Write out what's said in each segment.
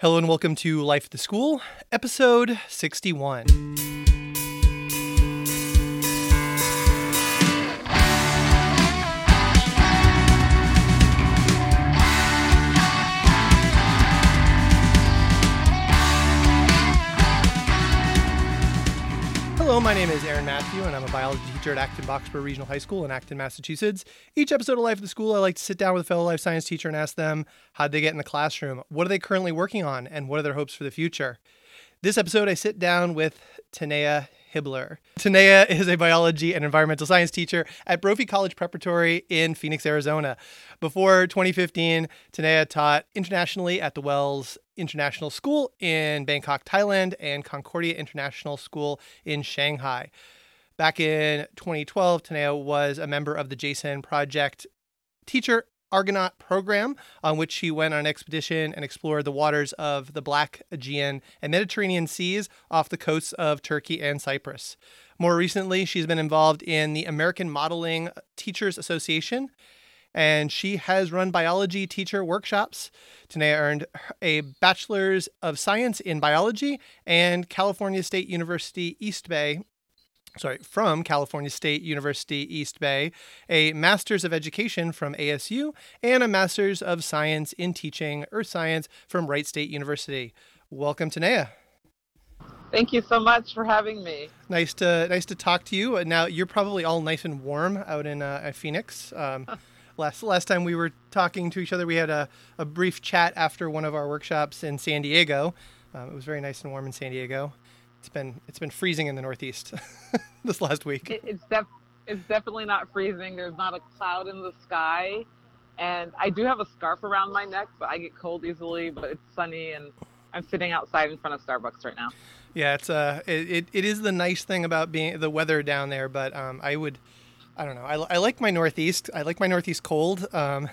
Hello and welcome to Life at the School, episode 61. Hello, my name is Aaron Matthew, and I'm a biology teacher at Acton Boxborough Regional High School in Acton, Massachusetts. Each episode of Life at the School, I like to sit down with a fellow life science teacher and ask them how'd they get in the classroom, what are they currently working on, and what are their hopes for the future. This episode, I sit down with Tanea Hibbler. Tanea is a biology and environmental science teacher at Brophy College Preparatory in Phoenix, Arizona. Before 2015, Tanea taught internationally at the Wells International School in Bangkok, Thailand, and Concordia International School in Shanghai. Back in 2012, Tanea was a member of the JASON Project Teacher Argonaut program, on which she went on an expedition and explored the waters of the Black, Aegean, and Mediterranean seas off the coasts of Turkey and Cyprus. More recently, she's been involved in the American Modeling Teachers Association, and she has run biology teacher workshops. Tanea earned a Bachelor's of Science in Biology and California State University East Bay sorry, from California State University East Bay, a Master's of Education from ASU, and a Master's of Science in Teaching Earth Science from Wright State University. Welcome, Tanea. Thank you so much for having me. Nice to nice to talk to you. Now you're probably all nice and warm out in uh, Phoenix. Um, last last time we were talking to each other, we had a, a brief chat after one of our workshops in San Diego. Um, it was very nice and warm in San Diego. It's been it's been freezing in the Northeast this last week. It, it's def- it's definitely not freezing. There's not a cloud in the sky, and I do have a scarf around my neck, but I get cold easily. But it's sunny, and I'm sitting outside in front of Starbucks right now. Yeah, it's uh, it, it, it is the nice thing about being the weather down there, but um, I would. I don't know. I, I like my Northeast. I like my Northeast cold. Um,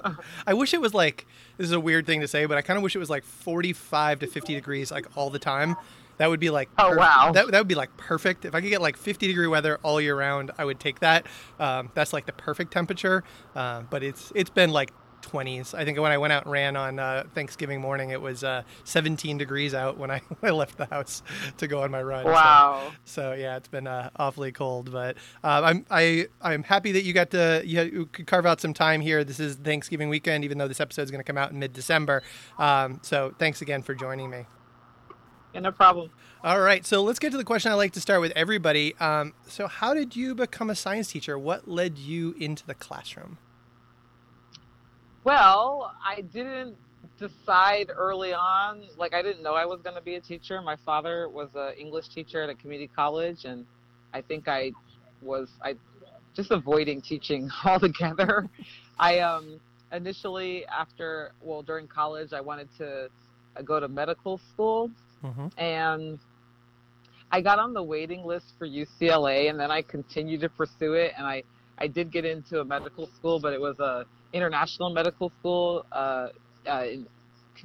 I wish it was like this is a weird thing to say, but I kind of wish it was like 45 to 50 degrees like all the time. That would be like oh wow. that, that would be like perfect. If I could get like 50 degree weather all year round I would take that. Um, that's like the perfect temperature. Uh, but it's it's been like 20s I think when I went out and ran on uh, Thanksgiving morning it was uh, 17 degrees out when I, when I left the house to go on my run. Wow. so, so yeah it's been uh, awfully cold. But uh, I'm I I'm happy that you got to you, you, could carve out some time here. This is Thanksgiving weekend even though this episode is going to come out in mid December um, so thanks again for joining me. Yeah, no problem. All right, so let's get to the question I like to start with everybody. Um, so, how did you become a science teacher? What led you into the classroom? Well, I didn't decide early on. Like, I didn't know I was going to be a teacher. My father was an English teacher at a community college, and I think I was I just avoiding teaching altogether. I um initially after well during college I wanted to go to medical school Mm-hmm. And I got on the waiting list for UCLA, and then I continued to pursue it. And I, I did get into a medical school, but it was a international medical school, uh, uh,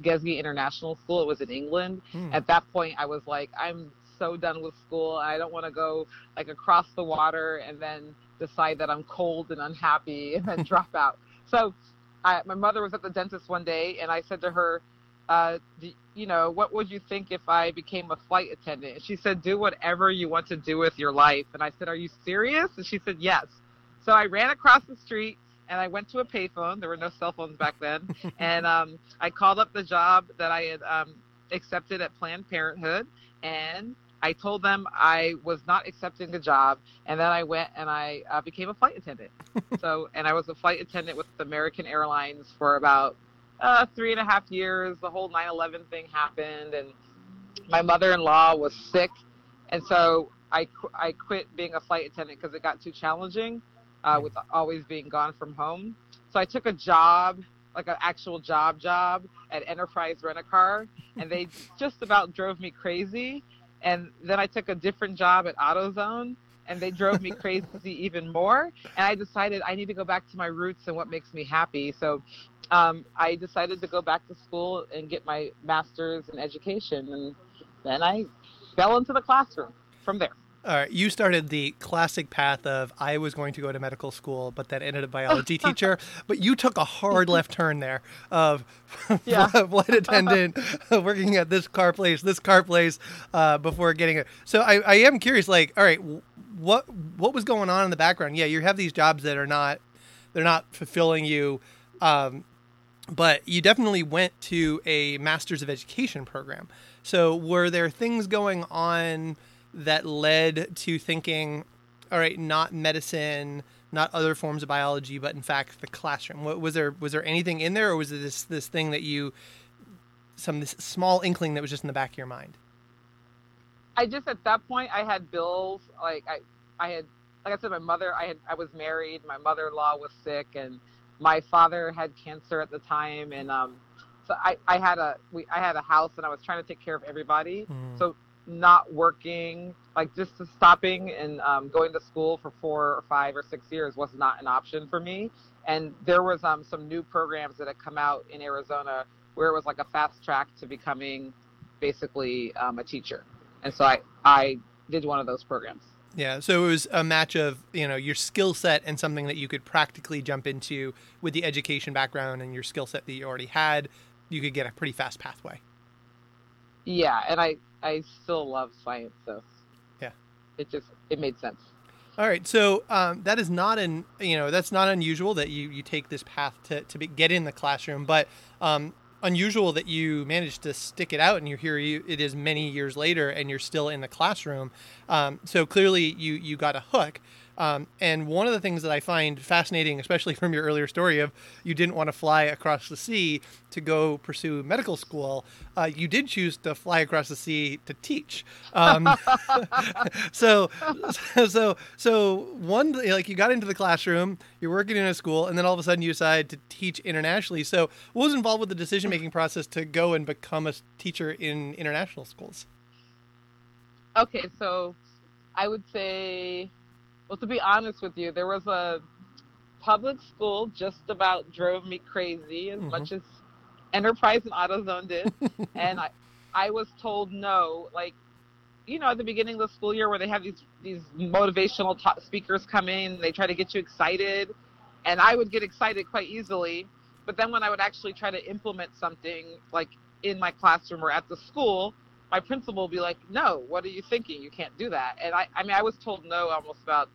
International School. It was in England. Mm. At that point, I was like, I'm so done with school. I don't want to go like across the water and then decide that I'm cold and unhappy and then drop out. So I, my mother was at the dentist one day, and I said to her, uh, you know, what would you think if I became a flight attendant? And she said, do whatever you want to do with your life. And I said, are you serious? And she said, yes. So I ran across the street and I went to a payphone. There were no cell phones back then. and um, I called up the job that I had um, accepted at Planned Parenthood. And I told them I was not accepting the job. And then I went and I uh, became a flight attendant. so, and I was a flight attendant with American Airlines for about uh, three and a half years. The whole 9/11 thing happened, and my mother-in-law was sick, and so I I quit being a flight attendant because it got too challenging uh, with always being gone from home. So I took a job, like an actual job job at Enterprise Rent a Car, and they just about drove me crazy. And then I took a different job at AutoZone, and they drove me crazy even more. And I decided I need to go back to my roots and what makes me happy. So um, I decided to go back to school and get my master's in education, and then I fell into the classroom from there. All right, you started the classic path of I was going to go to medical school, but then ended a biology teacher. But you took a hard left turn there of Yeah. flight attendant, working at this car place, this car place, uh, before getting it. So I, I am curious, like, all right, what what was going on in the background? Yeah, you have these jobs that are not they're not fulfilling you, um, but you definitely went to a master's of education program. So were there things going on? That led to thinking, all right, not medicine, not other forms of biology, but in fact the classroom? What, was there was there anything in there, or was it this this thing that you some this small inkling that was just in the back of your mind? I just at that point I had bills like I I had like I said my mother I had I was married my mother-in-law was sick and my father had cancer at the time and um so I I had a we I had a house and I was trying to take care of everybody Mm. so not working like just stopping and um, going to school for four or five or six years was not an option for me and there was um, some new programs that had come out in Arizona where it was like a fast track to becoming basically um, a teacher and so I I did one of those programs. Yeah, so it was a match of you know your skill set and something that you could practically jump into with the education background and your skill set that you already had. You could get a pretty fast pathway. Yeah, and I I still love science, so Yeah. it just it made sense. All right, so um, that is not an you know that's not unusual that you you take this path to to be, get in the classroom, but um, unusual that you managed to stick it out and you're here. You, it is many years later, and you're still in the classroom. Um, so clearly, you you got a hook. Um, and one of the things that I find fascinating, especially from your earlier story of you didn't want to fly across the sea to go pursue medical school, uh, you did choose to fly across the sea to teach. Um, so, so, so one like you got into the classroom, you're working in a school, and then all of a sudden you decide to teach internationally. So, what was involved with the decision making process to go and become a teacher in international schools? Okay, so I would say, well, to be honest with you, there was a public school just about drove me crazy as Mhm. much as Enterprise and AutoZone did, and I I was told no, like. You know, at the beginning of the school year, where they have these these motivational ta speakers come in, they try to get you excited, and I would get excited quite easily. But then when I would actually try to implement something like in my classroom or at the school, my principal would be like, "No, what are you thinking? You can't do that." And I, I mean, I was told no almost about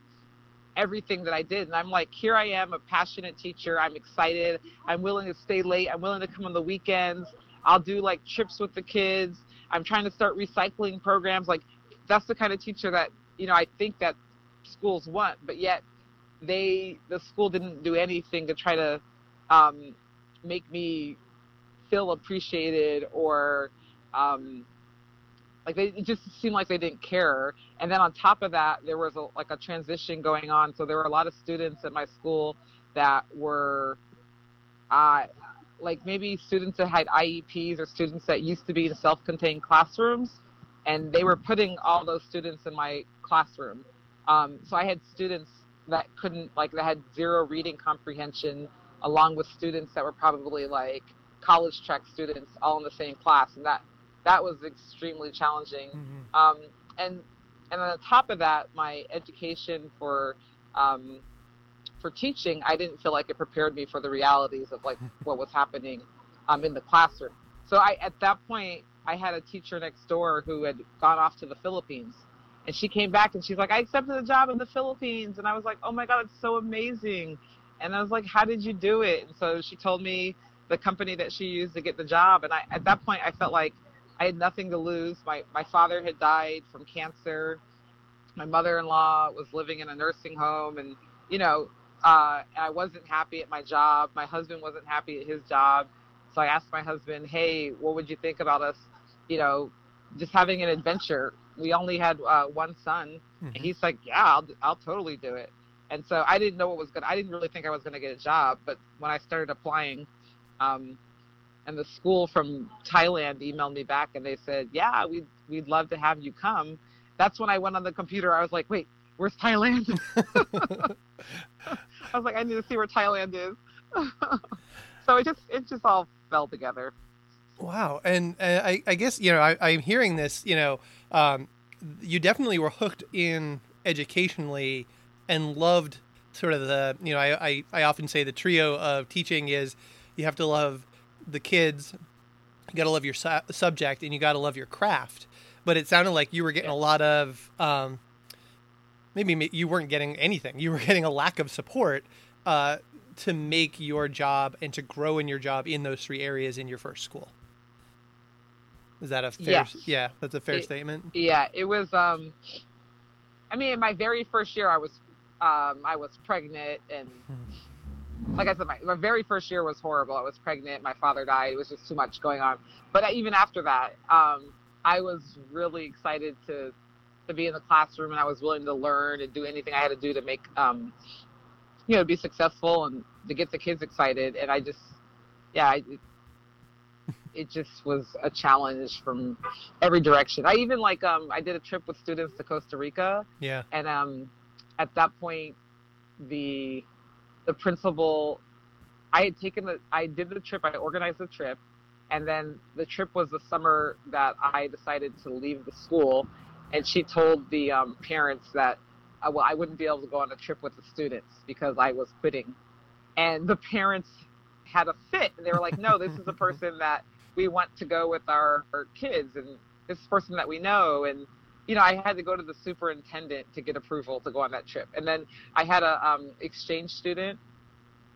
everything that I did, and I'm like, here I am, a passionate teacher. I'm excited. I'm willing to stay late. I'm willing to come on the weekends. I'll do like trips with the kids. I'm trying to start recycling programs. Like, that's the kind of teacher that you know I think that schools want, but yet they the school didn't do anything to try to um, make me feel appreciated or um, like they it just seemed like they didn't care. And then on top of that there was a, like a transition going on. So there were a lot of students at my school that were uh, like maybe students that had IEPs or students that used to be in self-contained classrooms. And they were putting all those students in my classroom. Um, so I had students that couldn't like that had zero reading comprehension along with students that were probably like college track students all in the same class. And that that was extremely challenging. Mhm. um, and and on top of that my education for um, for teaching i didn't feel like it prepared me for the realities of like what was happening um, in the classroom. So i at that point i had a teacher next door who had gone off to the philippines. And she came back and she's like i accepted a job in the philippines. And i was like oh my god it's so amazing. And i was like how did you do it? And so she told me the company that she used to get the job. And i at that point i felt like I had nothing to lose. My my father had died from cancer. My mother-in-law was living in a nursing home, and you know, uh, I wasn't happy at my job. My husband wasn't happy at his job. So I asked my husband, "Hey, what would you think about us, you know, just having an adventure?" We only had uh, one son, and Mhm. he's like, "Yeah, I'll I'll totally do it." And so I didn't know what was gonna. I didn't really think I was gonna get a job, but when I started applying, um, and the school from Thailand emailed me back and they said, "Yeah, we'd we'd love to have you come." That's when I went on the computer. I was like, "Wait, where's Thailand?" I was like, "I need to see where Thailand is." so it just it just all fell together. Wow, and uh, I, I guess you know I, I'm hearing this. You know, um, you definitely were hooked in educationally and loved sort of the you know I, I, I often say the trio of teaching is you have to love the kids you got to love your su- subject and you got to love your craft. But it sounded like you were getting a lot of um, maybe you weren't getting anything. You were getting a lack of support uh, to make your job and to grow in your job in those three areas in your first school. Is that a fair Yes. yeah that's a fair It- statement? Yeah, it was. Um, I mean, in my very first year, I was, um, I was pregnant, and like I said, my, my very first year was horrible. I was pregnant. My father died. It was just too much going on. But even after that, um, I was really excited to to be in the classroom, and I was willing to learn and do anything I had to do to make, um, you know, be successful and to get the kids excited. And I just, yeah, I, it, it just was a challenge from every direction. I even like um I did a trip with students to Costa Rica yeah and um at that point the the principal I had taken the I did the trip, I organized the trip and then the trip was the summer that I decided to leave the school and she told the um, parents that uh, well I wouldn't be able to go on a trip with the students because I was quitting. And the parents had a fit. And they were like, "No, this is a person that we want to go with our, our kids and this person that we know and you know, I had to go to the superintendent to get approval to go on that trip. And then I had a um, exchange student,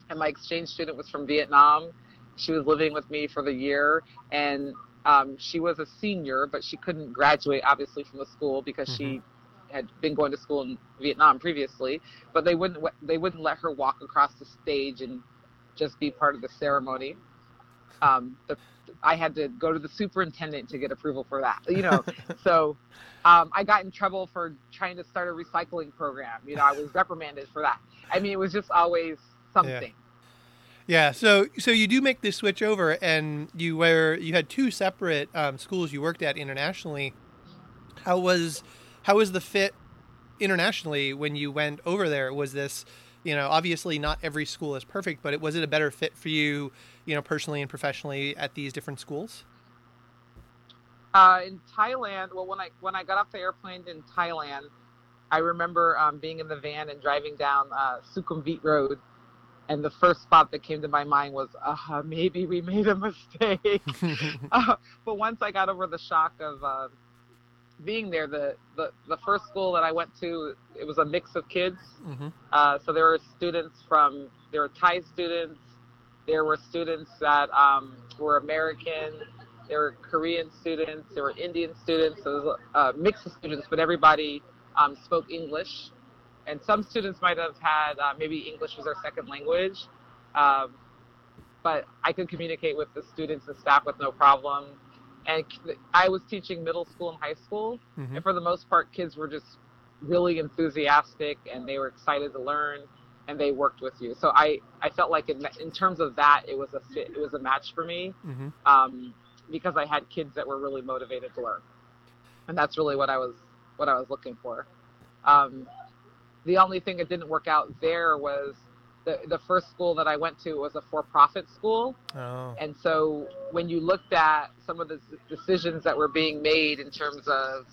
and my exchange student was from Vietnam. She was living with me for the year, and um, she was a senior, but she couldn't graduate obviously from the school because she had been going to school in Vietnam previously. But they wouldn't they wouldn't let her walk across the stage and just be part of the ceremony. Um, the, I had to go to the superintendent to get approval for that. You know, so um, I got in trouble for trying to start a recycling program. You know, I was reprimanded for that. I mean, it was just always something. Yeah, yeah. so so you do make this switch over, and you were you had two separate um, schools you worked at internationally. How was how was the fit internationally when you went over there? Was this you know obviously not every school is perfect, but it was it a better fit for you you know personally and professionally at these different schools? Uh, in Thailand, well, when I when I got off the airplane in Thailand, I remember um, being in the van and driving down uh, Sukhumvit Road, and the first thought that came to my mind was, uh, maybe we made a mistake. uh, but once I got over the shock of uh, being there, the, the the first school that I went to, it was a mix of kids. hmm Uh, so there were students from there were Thai students, there were students that um, were American, there were Korean students, there were Indian students. So it was a mix of students, but everybody um, spoke English, and some students might have had uh, maybe English was their second language, um, but I could communicate with the students and staff with no problem. And I was teaching middle school and high school, hmm and for the most part, kids were just really enthusiastic and they were excited to learn and they worked with you. So I, I felt like in, in terms of that, it was a fit, it was a match for me hmm um, because I had kids that were really motivated to learn, and that's really what I was what I was looking for. Um, the only thing that didn't work out there was the the first school that I went to was a for-profit school, Oh, and so when you looked at some of the decisions that were being made in terms of,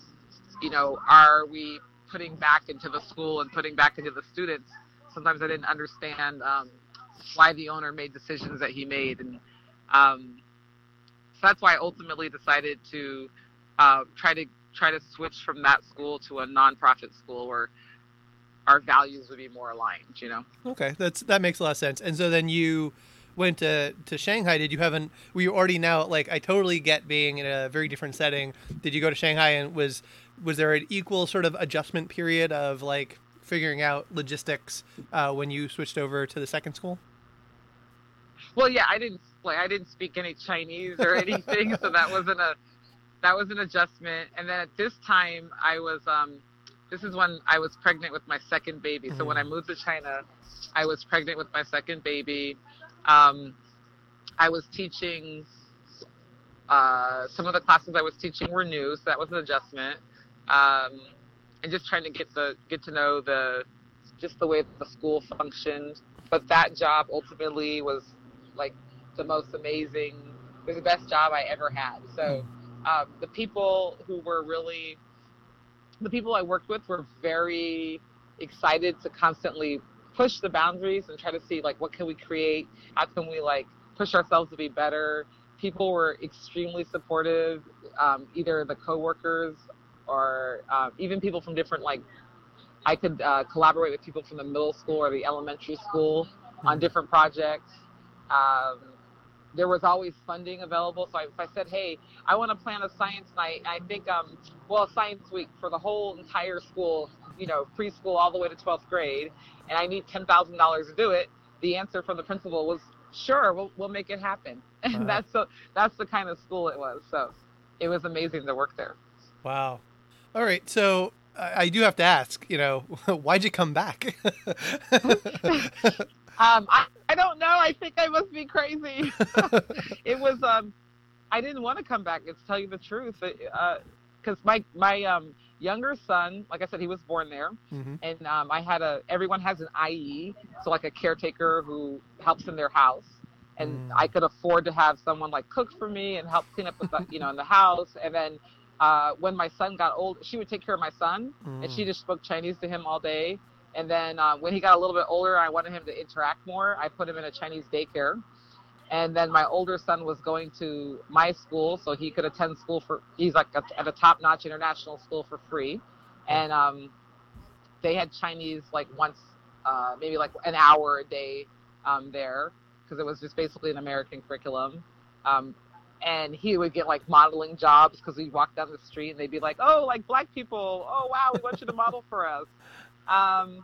you know, are we putting back into the school and putting back into the students? Sometimes I didn't understand um, why the owner made decisions that he made, and um, so that's why I ultimately decided to uh, try to try to switch from that school to a nonprofit school where our values would be more aligned. You know. okay, that's that makes a lot of sense. And so then you went to to Shanghai. Did you have an? Were you already now like I totally get being in a very different setting. Did you go to Shanghai and was was there an equal sort of adjustment period of like figuring out logistics uh, when you switched over to the second school? Well, yeah, I didn't like I didn't speak any Chinese or anything, so that wasn't a that was an adjustment. And then at this time, I was um, this is when I was pregnant with my second baby. So when I moved to China, I was pregnant with my second baby. Um, I was teaching. Uh, some of the classes I was teaching were new, so that was an adjustment. Um, and just trying to get the get to know the just the way the school functioned. But that job ultimately was like the most amazing, it was the best job I ever had. So um, the people who were really the people I worked with were very excited to constantly push the boundaries and try to see like what can we create? How can we like push ourselves to be better? People were extremely supportive um, either the coworkers or uh, even people from different like i could uh, collaborate with people from the middle school or the elementary school on different projects. Um, there was always funding available so if i said hey i want to plan a science night i think um, well science week for the whole entire school you know preschool all the way to 12th grade and I need ten thousand dollars to do it, the answer from the principal was sure, we'll we'll make it happen. And wow. that's the that's the kind of school it was. So it was amazing to work there. Wow. All right, so I do have to ask, you know, why'd you come back? um, I, I don't know. I think I must be crazy. it was um, I didn't want to come back. To tell you the truth, because uh, my my um younger son, like I said, he was born there, mm-hmm. and um, I had a. Everyone has an ayi, so like a caretaker who helps in their house, and mm. I could afford to have someone like cook for me and help clean up with the, you know in the house, and then. Uh, when my son got old, she would take care of my son, mm. and she mm. just spoke Chinese to him all day. And then uh, when he got a little bit older, I wanted him to interact more. I put him in a Chinese daycare. And then my older son was going to my school so he could attend school for he's like a, at a top-notch international school for free. And um, they had chinese like once uh, maybe like an hour a day um, there because it was just basically an american curriculum. Um, and he would get like modeling jobs because we'd walk down the street and they'd be like oh like black people. Oh wow we want you to model for us um,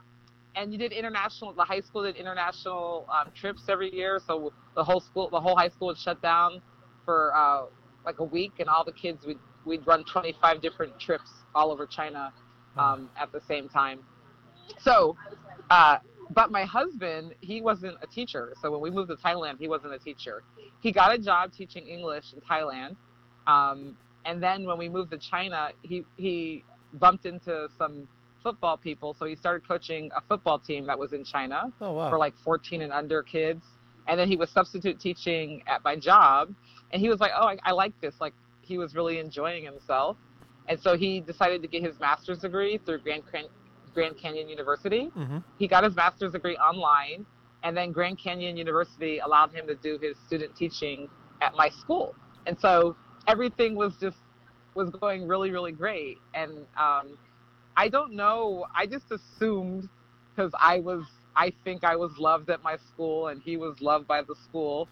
and you did international. The high school did international um, trips every year, so the whole school, the whole high school would shut down for uh, like a week, and all the kids would we'd run 25 different trips all over China um, at the same time. So, uh, but my husband, he wasn't a teacher. So when we moved to Thailand, he wasn't a teacher. He got a job teaching English in Thailand. Um, and then when we moved to China, he, he bumped into some football people, so he started coaching a football team that was in China oh, wow. for like 14 and under kids. And then he was substitute teaching at my job, and he was like, "Oh, I, I like this." Like he was really enjoying himself, and so he decided to get his master's degree through Grand Grand Canyon University. Mm-hmm. He got his master's degree online, and then Grand Canyon University allowed him to do his student teaching at my school. And so everything was just was going really, really great. And um, I don't know. I just assumed because I was, I think I was loved at my school and he was loved by the school.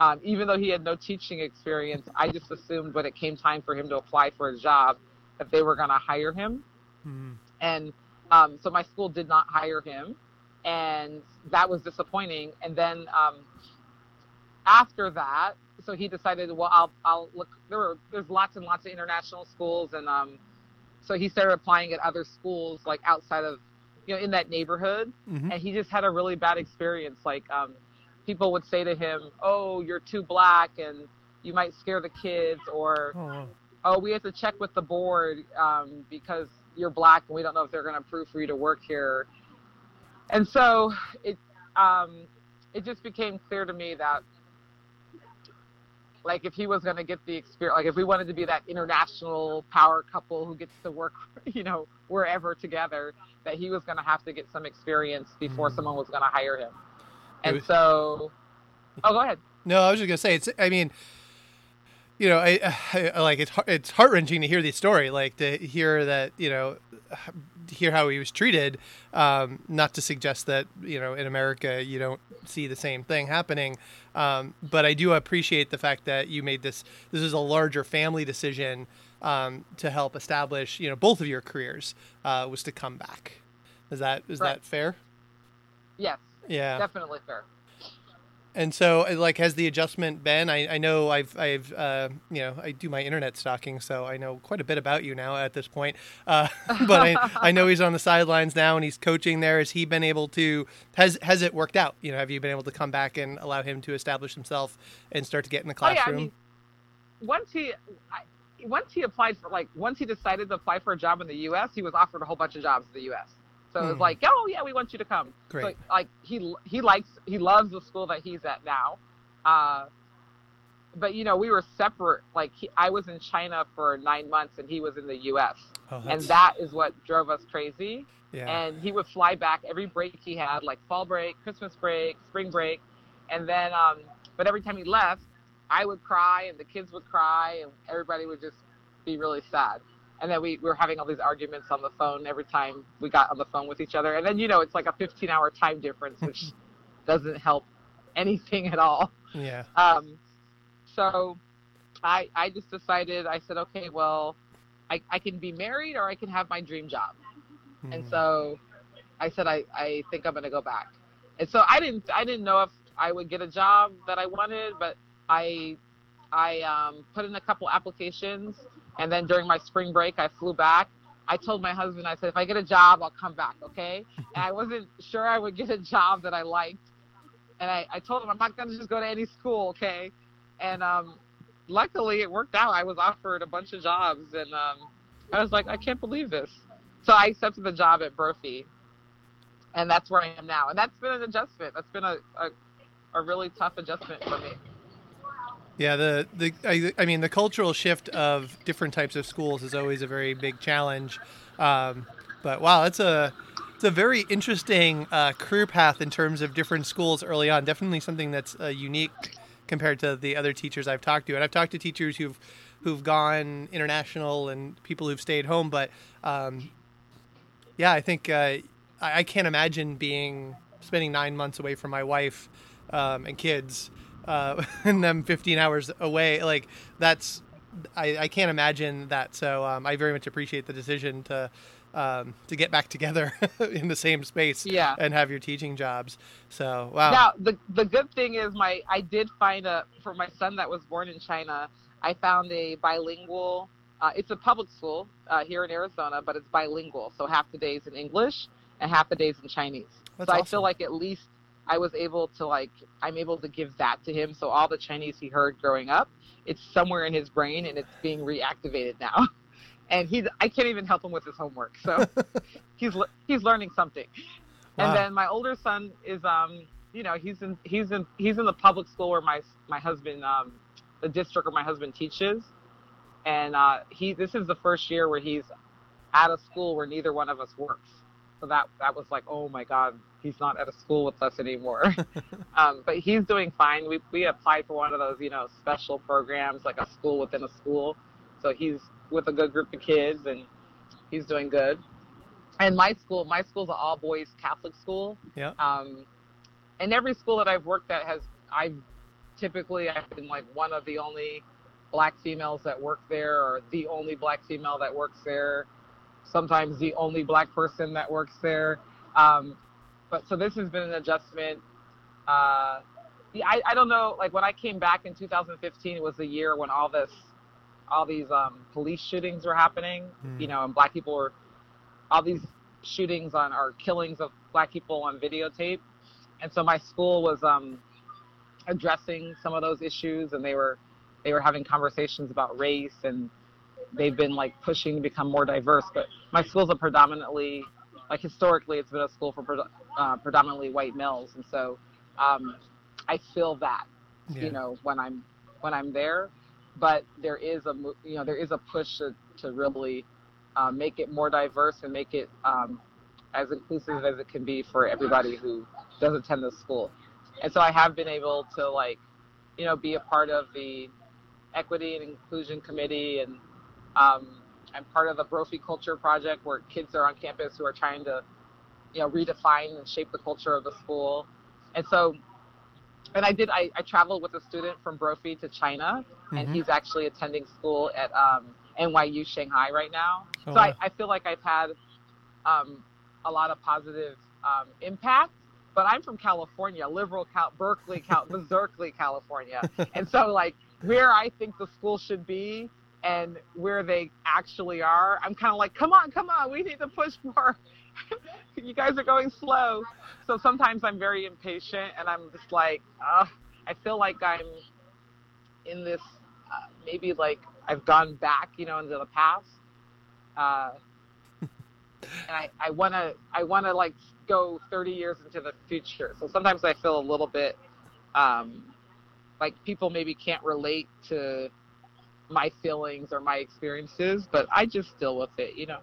Um, even though he had no teaching experience, I just assumed when it came time for him to apply for a job that they were going to hire him. Mm-hmm. And um, so my school did not hire him. And that was disappointing. And then um, after that, so he decided, well, I'll, I'll look. There were there's lots and lots of international schools, and um, so he started applying at other schools like outside of you know in that neighborhood. Mm-hmm. and he just had a really bad experience. Like um, people would say to him oh you're too black and you might scare the kids or oh, oh we have to check with the board um, because you're black and we don't know if they're going to approve for you to work here. And so it um, it just became clear to me that like if he was going to get the experience like if we wanted to be that international power couple who gets to work you know wherever together that he was going to have to get some experience before mm. someone was going to hire him and was, so oh go ahead no i was just going to say it's i mean you know I, I like it's it's heart-wrenching to hear the story like to hear that you know hear how he was treated. Um, not to suggest that you know in America you don't see the same thing happening, um, but I do appreciate the fact that you made this. This is a larger family decision um, to help establish you know both of your careers uh, was to come back. Is that is right. that fair? Yes. Yeah. Definitely fair and so uh, like has the adjustment been? I, I know i've i've uh, you know i do my internet stalking so i know quite a bit about you now at this point. Uh, but I, I know he's on the sidelines now and he's coaching there. Has he been able to has has it worked out? You know have you been able to come back and allow him to establish himself and start to get in the classroom oh, yeah, I mean, once he I, once he applied for like once he decided to apply for a job in the us he was offered a whole bunch of jobs in the us so mm. it was like, oh yeah, we want you to come. Great. So, like he he likes he loves the school that he's at now. Uh, but you know, we were separate. Like he, I was in China for nine months, and he was in the U.S. Oh, and that is what drove us crazy. yeah. And he would fly back every break he had, like fall break, Christmas break, spring break, and then. Um, but every time he left, I would cry, and the kids would cry, and everybody would just be really sad. And then we, we were having all these arguments on the phone every time we got on the phone with each other. And then you know it's like a 15 hour time difference, which doesn't help anything at all. yeah. Um, so I I just decided I said okay well I, I can be married or I can have my dream job and Mm. so I said I, I think I'm gonna go back and so I didn't I didn't know if I would get a job that I wanted but I I um, put in a couple applications and then during my spring break I flew back I told my husband I said if I get a job I'll come back okay and I wasn't sure I would get a job that I liked and I, I told him I'm not gonna just go to any school okay and um, luckily it worked out. I was offered a bunch of jobs, and um, I was like, I can't believe this. So I accepted the job at Brophy, and that's where I am now. And that's been an adjustment. That's been a, a, a really tough adjustment for me. Yeah, the the I, I mean the cultural shift of different types of schools is always a very big challenge. Um, but wow, it's a it's a very interesting uh, career path in terms of different schools early on. Definitely something that's uh, unique compared to the other teachers I've talked to. And I've talked to teachers who've who've gone international and people who've stayed home. But um, yeah, I think uh, I, I can't imagine being spending nine months away from my wife um, and kids uh, and them 15 hours away. Like that's I, I can't imagine that. So um, I very much appreciate the decision to um, to get back together in the same space Yeah. and have your teaching jobs. So wow. Now the the good thing is my I did find a for my son that was born in China. I found a bilingual. Uh, it's a public school uh, here in Arizona, but it's bilingual. So half the days in English and half the days in Chinese. That's so I feel like at least I was able to like I'm able to give that to him. So all the Chinese he heard growing up, it's somewhere in his brain and it's being reactivated now. And he's I can't even help him with his homework. So he's he's learning something. Wow. And then my older son is um you know he's in he's in he's in the public school where my my husband um the district where my husband teaches and uh he this is the first year where he's at a school where neither one of us works so that that was like oh my god he's not at a school with us anymore. Um but he's doing fine. We we applied for one of those you know special programs like a school within a school. So he's with a good group of kids and he's doing good. And my school my school's an all boys catholic school. Yeah. um and every school that i've worked at has i've typically i've been like one of the only black females that work there or the only black female that works there sometimes the only black person that works there. Um but so this has been an adjustment. Uh I, I don't know like when i came back in 2015 it was the year when all this all these um police shootings were happening Hmm. you know and black people were all these shootings on or killings of black people on videotape. And so my school was um addressing some of those issues and they were they were having conversations about race and they've been like pushing to become more diverse but my school's a predominantly like historically it's been a school for uh, predominantly white males and so um, i feel that Yeah. you know when i'm when i'm there but there is a you know there is a push to, to really uh, make it more diverse and make it um, as inclusive as it can be for everybody who does attend the school and so i have been able to like you know be a part of the equity and inclusion committee and um, i'm part of the brophy culture project where kids are on campus who are trying to you know redefine and shape the culture of the school and so and i did i, I traveled with a student from brophy to china and Mhm. he's actually attending school at um, nyu shanghai right now Oh, so I. I feel like i've had um, a lot of positive um, impact but i'm from california liberal Cal- berkeley Cal- berkeley california and so like where i think the school should be and where they actually are i'm kind of like come on come on we need to push more. You guys are going slow. So sometimes i'm very impatient and i'm just like uh, i feel like i'm in this uh, maybe like i've gone back you know into the past uh, and i i want to i want to like go 30 years into the future. So sometimes i feel a little bit um like people maybe can't relate to my feelings or my experiences, but I just deal with it, you know.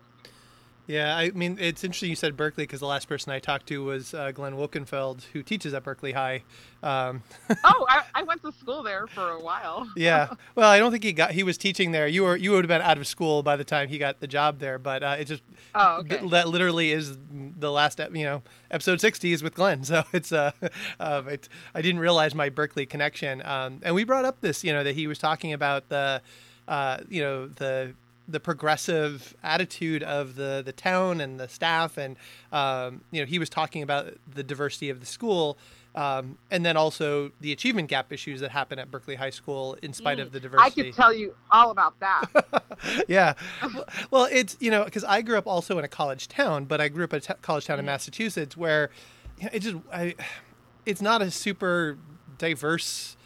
Yeah, I mean, it's interesting you said Berkeley because the last person I talked to was uh, Glenn Wilkenfeld, who teaches at Berkeley High. Um, oh, I, I, went to school there for a while. yeah, well, I don't think he got. He was teaching there. You were you would have been out of school by the time he got the job there. But uh, it just oh, okay. th- that literally is the last you know episode sixty is with Glenn. So it's uh, uh it's, I didn't realize my Berkeley connection. Um, and we brought up this you know that he was talking about the uh, you know the the progressive attitude of the the town and the staff, and um, you know he was talking about the diversity of the school. Um, and then also the achievement gap issues that happen at Berkeley High School in spite mm, of the diversity. I could tell you all about that. yeah, well, it's you know because I grew up also in a college town, but I grew up in a t- college town in Massachusetts where it just I, it's not a super diverse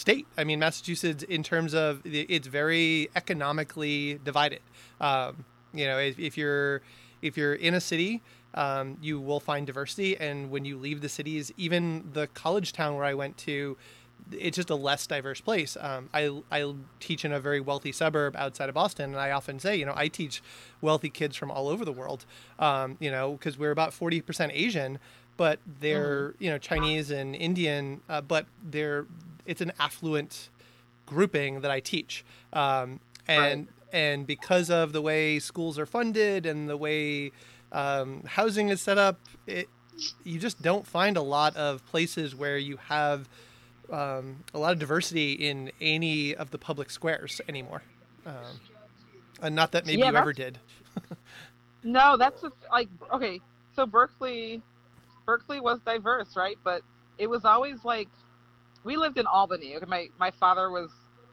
state. I mean, Massachusetts, in terms of it's very economically divided. Um, you know, if, if, you're if you're in a city, um, you will find diversity, and when you leave the cities, even the college town where I went to, it's just a less diverse place. Um, I I teach in a very wealthy suburb outside of Boston, and I often say, you know, I teach wealthy kids from all over the world. Um, you know, because we're about forty percent Asian, but they're mm-hmm. you know Chinese and Indian, uh, but they're it's an affluent grouping that I teach, um, and right. and because of the way schools are funded and the way um, housing is set up, it you just don't find a lot of places where you have um, a lot of diversity in any of the public squares anymore. Um, and not that maybe yeah, you ever did. no, that's just, like okay. So Berkeley, Berkeley was diverse, right? But it was always like we lived in Albany. Okay, my my father was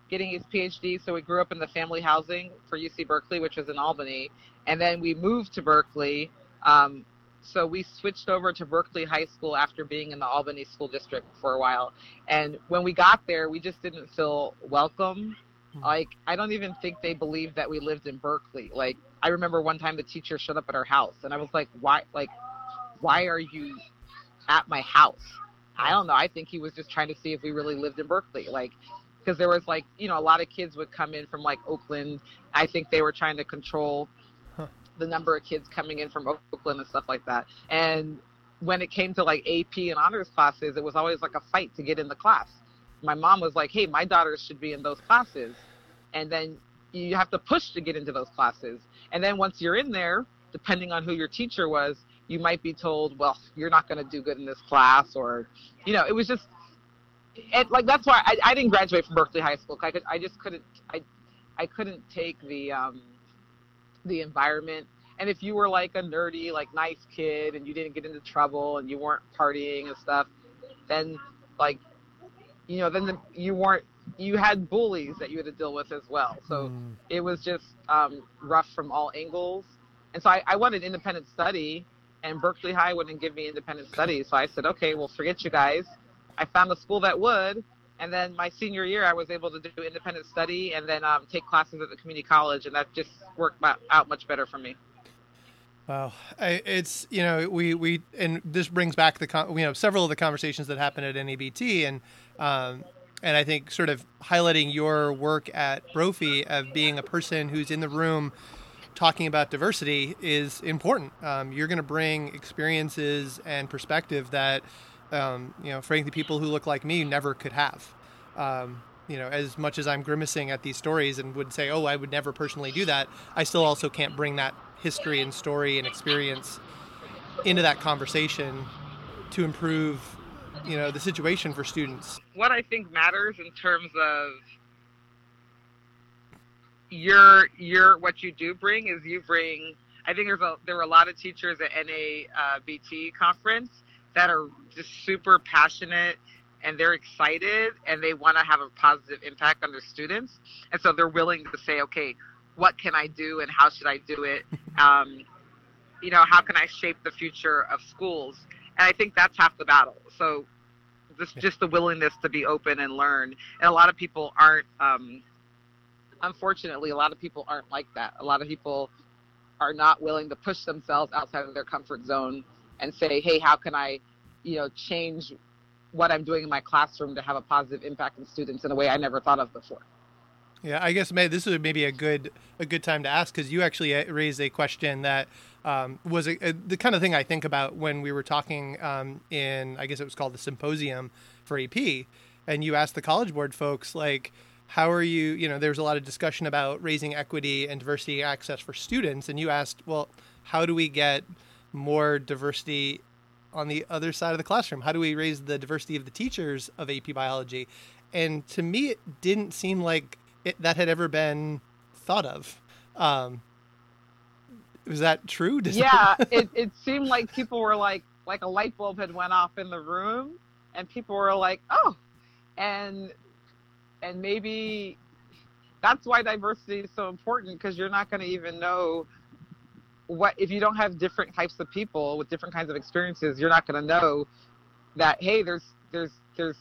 getting his PhD, so we grew up in the family housing for UC Berkeley, which was in Albany, and then we moved to Berkeley. Um, so we switched over to Berkeley High School after being in the Albany School District for a while. And when we got there, we just didn't feel welcome. Hmm. Like I don't even think they believed that we lived in Berkeley. Like I remember one time the teacher showed up at our house, and I was like, "Why? Like, why are you at my house?" I don't know. I think he was just trying to see if we really lived in Berkeley. Like, because there was like, you know, a lot of kids would come in from like Oakland. I think they were trying to control huh. the number of kids coming in from Oakland and stuff like that. And when it came to like AP and honors classes, it was always like a fight to get in the class. My mom was like, hey, my daughters should be in those classes. And then you have to push to get into those classes. And then once you're in there, depending on who your teacher was, you might be told, well, you're not going to do good in this class, or, you know, it was just, it, like that's why I, I didn't graduate from Berkeley High School. I could, I just couldn't, I, I couldn't take the, um, the environment. And if you were like a nerdy, like nice kid, and you didn't get into trouble, and you weren't partying and stuff, then like, you know, then the, you weren't, you had bullies that you had to deal with as well. So mm. it was just um, rough from all angles. And so I, I wanted independent study and Berkeley High wouldn't give me independent study. So I said, okay, well, forget you guys. I found a school that would. And then my senior year, I was able to do independent study and then um, take classes at the community college, and that just worked out much better for me. Wow, I, it's you know we we and this brings back the con- you know several of the conversations that happened at NABT and um, and I think sort of highlighting your work at Brophy of being a person who's in the room talking about diversity is important. Um, you're going to bring experiences and perspective that, um, you know, frankly, people who look like me never could have. Um, you know, as much as I'm grimacing at these stories and would say, oh, I would never personally do that, I still also can't bring that history and story and experience into that conversation to improve, you know, the situation for students. What I think matters in terms of your your what you do bring is you bring. I think there's a there were a lot of teachers at NABT conference that are just super passionate and they're excited and they want to have a positive impact on their students. And so they're willing to say okay what can i do and how should i do it? Um, you know how can i shape the future of schools? And i think that's half the battle. So just just the willingness to be open and learn. And a lot of people aren't um, unfortunately, a lot of people aren't like that. A lot of people are not willing to push themselves outside of their comfort zone and say, "Hey, how can I, you know, change what I'm doing in my classroom to have a positive impact on students in a way I never thought of before. Yeah, I guess maybe this is maybe a good a good time to ask because you actually uh, raised a question that um, was a, a, the kind of thing I think about when we were talking um, in I guess it was called the symposium for AP, and you asked the College Board folks like, how are you? You know, there was a lot of discussion about raising equity and diversity access for students, and you asked, well, how do we get more diversity on the other side of the classroom? How do we raise the diversity of the teachers of AP biology? And to me, it didn't seem like it, that had ever been thought of. Um, was that true? Does yeah, that... it, it seemed like people were like, like a light bulb had went off in the room and people were like, oh, and, and maybe that's why diversity is so important because you're not going to even know what if you don't have different types of people with different kinds of experiences you're not going to know that hey there's there's there's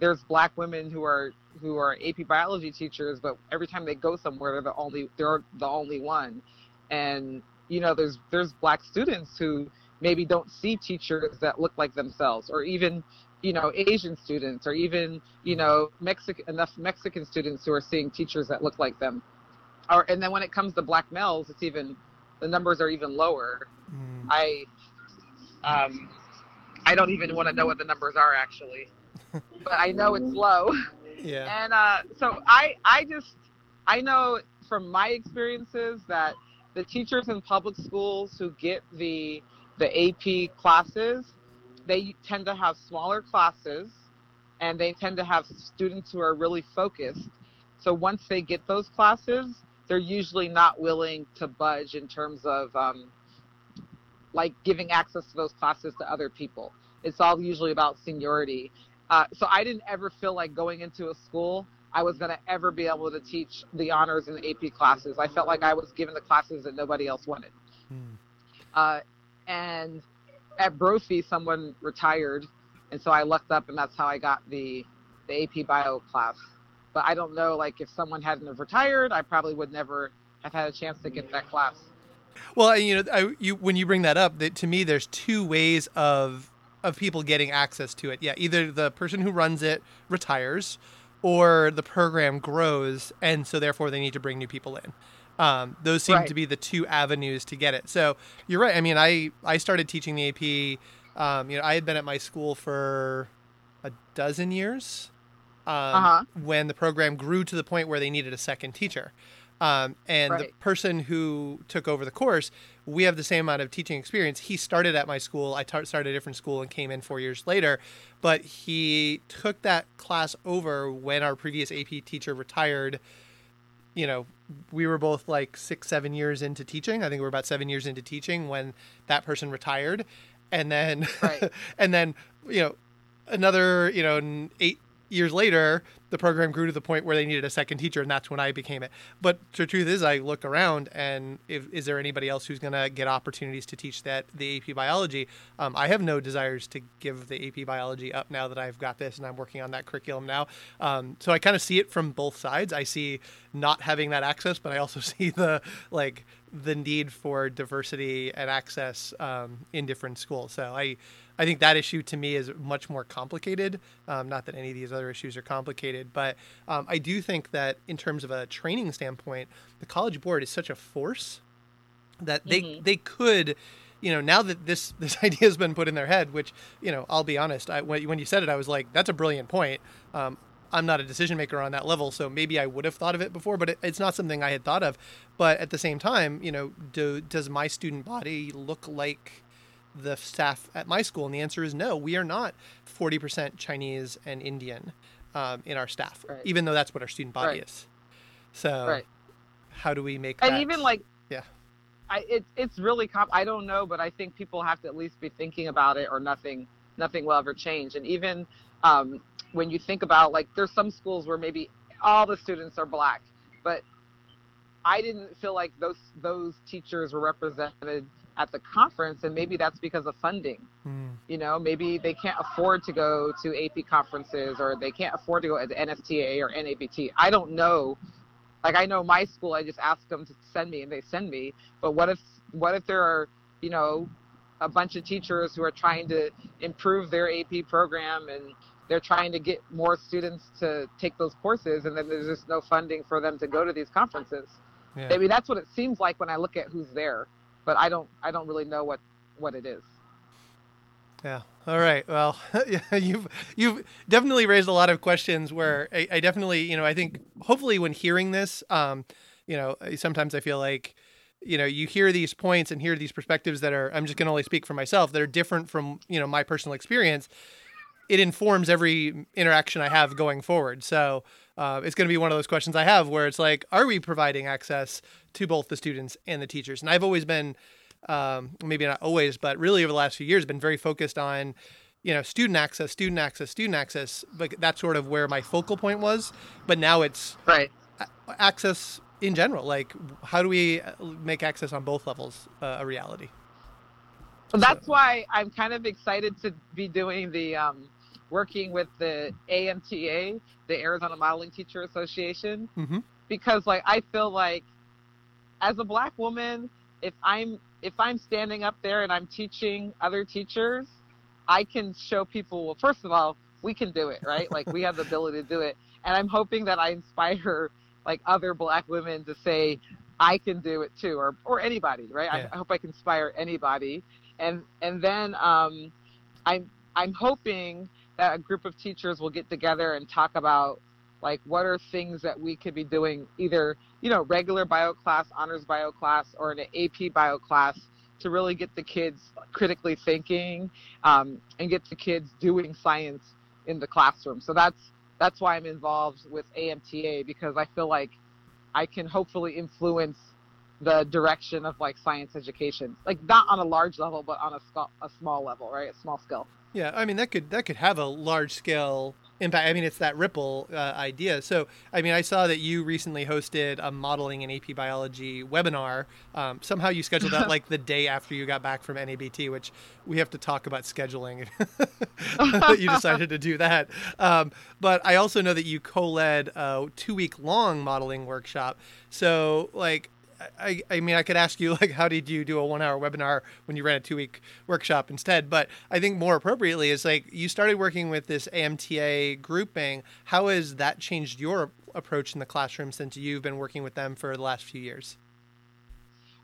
there's black women who are who are AP biology teachers, but every time they go somewhere, they're the only they're the only one. And you know, there's there's black students who maybe don't see teachers that look like themselves, or even you know Asian students, or even you know Mexican enough Mexican students who are seeing teachers that look like them. Or and then when it comes to black males, it's even the numbers are even lower. Mm. I um I don't even want to know what the numbers are actually but I know it's low. Yeah. And uh, so I I just I know from my experiences that the teachers in public schools who get the the AP classes, they tend to have smaller classes and they tend to have students who are really focused. So once they get those classes, they're usually not willing to budge in terms of um, like giving access to those classes to other people. It's all usually about seniority. Uh, so I didn't ever feel like going into a school I was going to ever be able to teach the honors and AP classes. I felt like I was given the classes that nobody else wanted. Hmm. Uh, and at Brophy, someone retired, and so I looked up, and that's how I got the the AP Bio class. But I don't know, like if someone hadn't have retired, I probably would never have had a chance to get that class. Well, you know, I, you when you bring that up, that to me, there's two ways of of people getting access to it. Yeah, either the person who runs it retires or the program grows and so therefore they need to bring new people in. Um, those seem right. to be the two avenues to get it. So you're right. I mean, I, I started teaching the AP. Um, you know, I had been at my school for a dozen years um, uh-huh. when the program grew to the point where they needed a second teacher. Um, and right. the person who took over the course, we have the same amount of teaching experience. He started at my school. I t- started a different school and came in four years later, but he took that class over when our previous AP teacher retired. You know, we were both like six, seven years into teaching. I think we are about seven years into teaching when that person retired, and then, right. and then, you know, another, you know, eight years later, the program grew to the point where they needed a second teacher, and that's when I became it. But the truth is, I look around, and if, is there anybody else who's going to get opportunities to teach that the AP biology? Um, I have no desires to give the AP biology up now that I've got this, and I'm working on that curriculum now. Um, so I kind of see it from both sides. I see not having that access, but I also see the like the need for diversity and access um, in different schools. So I I think that issue to me is much more complicated. Um, not that any of these other issues are complicated, but um, I do think that in terms of a training standpoint, the College Board is such a force that they mm-hmm. they could you know, now that this this idea has been put in their head, which you know, I'll be honest, I, when, when you said it, I was like, that's a brilliant point. I'm not a decision maker on that level, so maybe I would have thought of it before, but it, it's not something I had thought of. But at the same time, you know, do, does my student body look like the staff at my school? And the answer is no. We are not 40% Chinese and Indian um, in our staff, right. even though that's what our student body right. is. So, right. how do we make and that? even like, yeah, I it, it's really comp. I don't know, but I think people have to at least be thinking about it, or nothing nothing will ever change. And even um, when you think about like, there's some schools where maybe all the students are black, but I didn't feel like those those teachers were represented at the conference and maybe that's because of funding. Mm. you know maybe they can't afford to go to ap conferences or they can't afford to go to nsta or nabt i don't know. Like i know my school i just ask them to send me and they send me. But what if what if there are you know a bunch of teachers who are trying to improve their AP program and they're trying to get more students to take those courses and then there's just no funding for them to go to these conferences. Yeah. I mean that's what it seems like when I look at who's there, but I don't I don't really know what what it is. Yeah. All right. Well, you've you've definitely raised a lot of questions where I, I definitely you know I think hopefully when hearing this, um, you know sometimes I feel like you know you hear these points and hear these perspectives that are i'm just going to only speak for myself that are different from you know my personal experience it informs every interaction i have going forward. So uh, it's going to be one of those questions i have where it's like are we providing access to both the students and the teachers? And i've always been um, maybe not always but really over the last few years been very focused on you know student access student access student access but that's sort of where my focal point was. But now it's right. access in general like how do we uh, make access on both levels uh, a reality? Well, that's so. why i'm kind of excited to be doing the um, working with the amta the arizona modeling teacher association mm-hmm. because like i feel like as a black woman if i'm if i'm standing up there and i'm teaching other teachers i can show people well first of all we can do it right like we have the ability to do it and i'm hoping that i inspire like other black women to say I can do it too, or or anybody, right? Yeah. I, I, hope I can inspire anybody, and and then um, I'm I'm hoping a group of teachers will get together and talk about like what are things that we could be doing, either you know regular bio class, honors bio class, or an AP bio class, to really get the kids critically thinking um, and get the kids doing science in the classroom. So that's that's why I'm involved with AMTA because I feel like I can hopefully influence the direction of like science education, like not on a large level, but on a, sc- a small level, right? A small scale. Yeah, I mean that could that could have a large scale impact. I mean, it's that ripple uh, idea. So, I mean, I saw that you recently hosted a modeling and AP biology webinar. Um, somehow you scheduled that like the day after you got back from NABT, which we have to talk about scheduling. that you decided to do that. Um, but I also know that you co-led a two-week long modeling workshop. So, like, I, I mean, I could ask you, like, how did you do a one hour webinar when you ran a two week workshop instead? But I think more appropriately is like you started working with this AMTA grouping. How has that changed your approach in the classroom since you've been working with them for the last few years?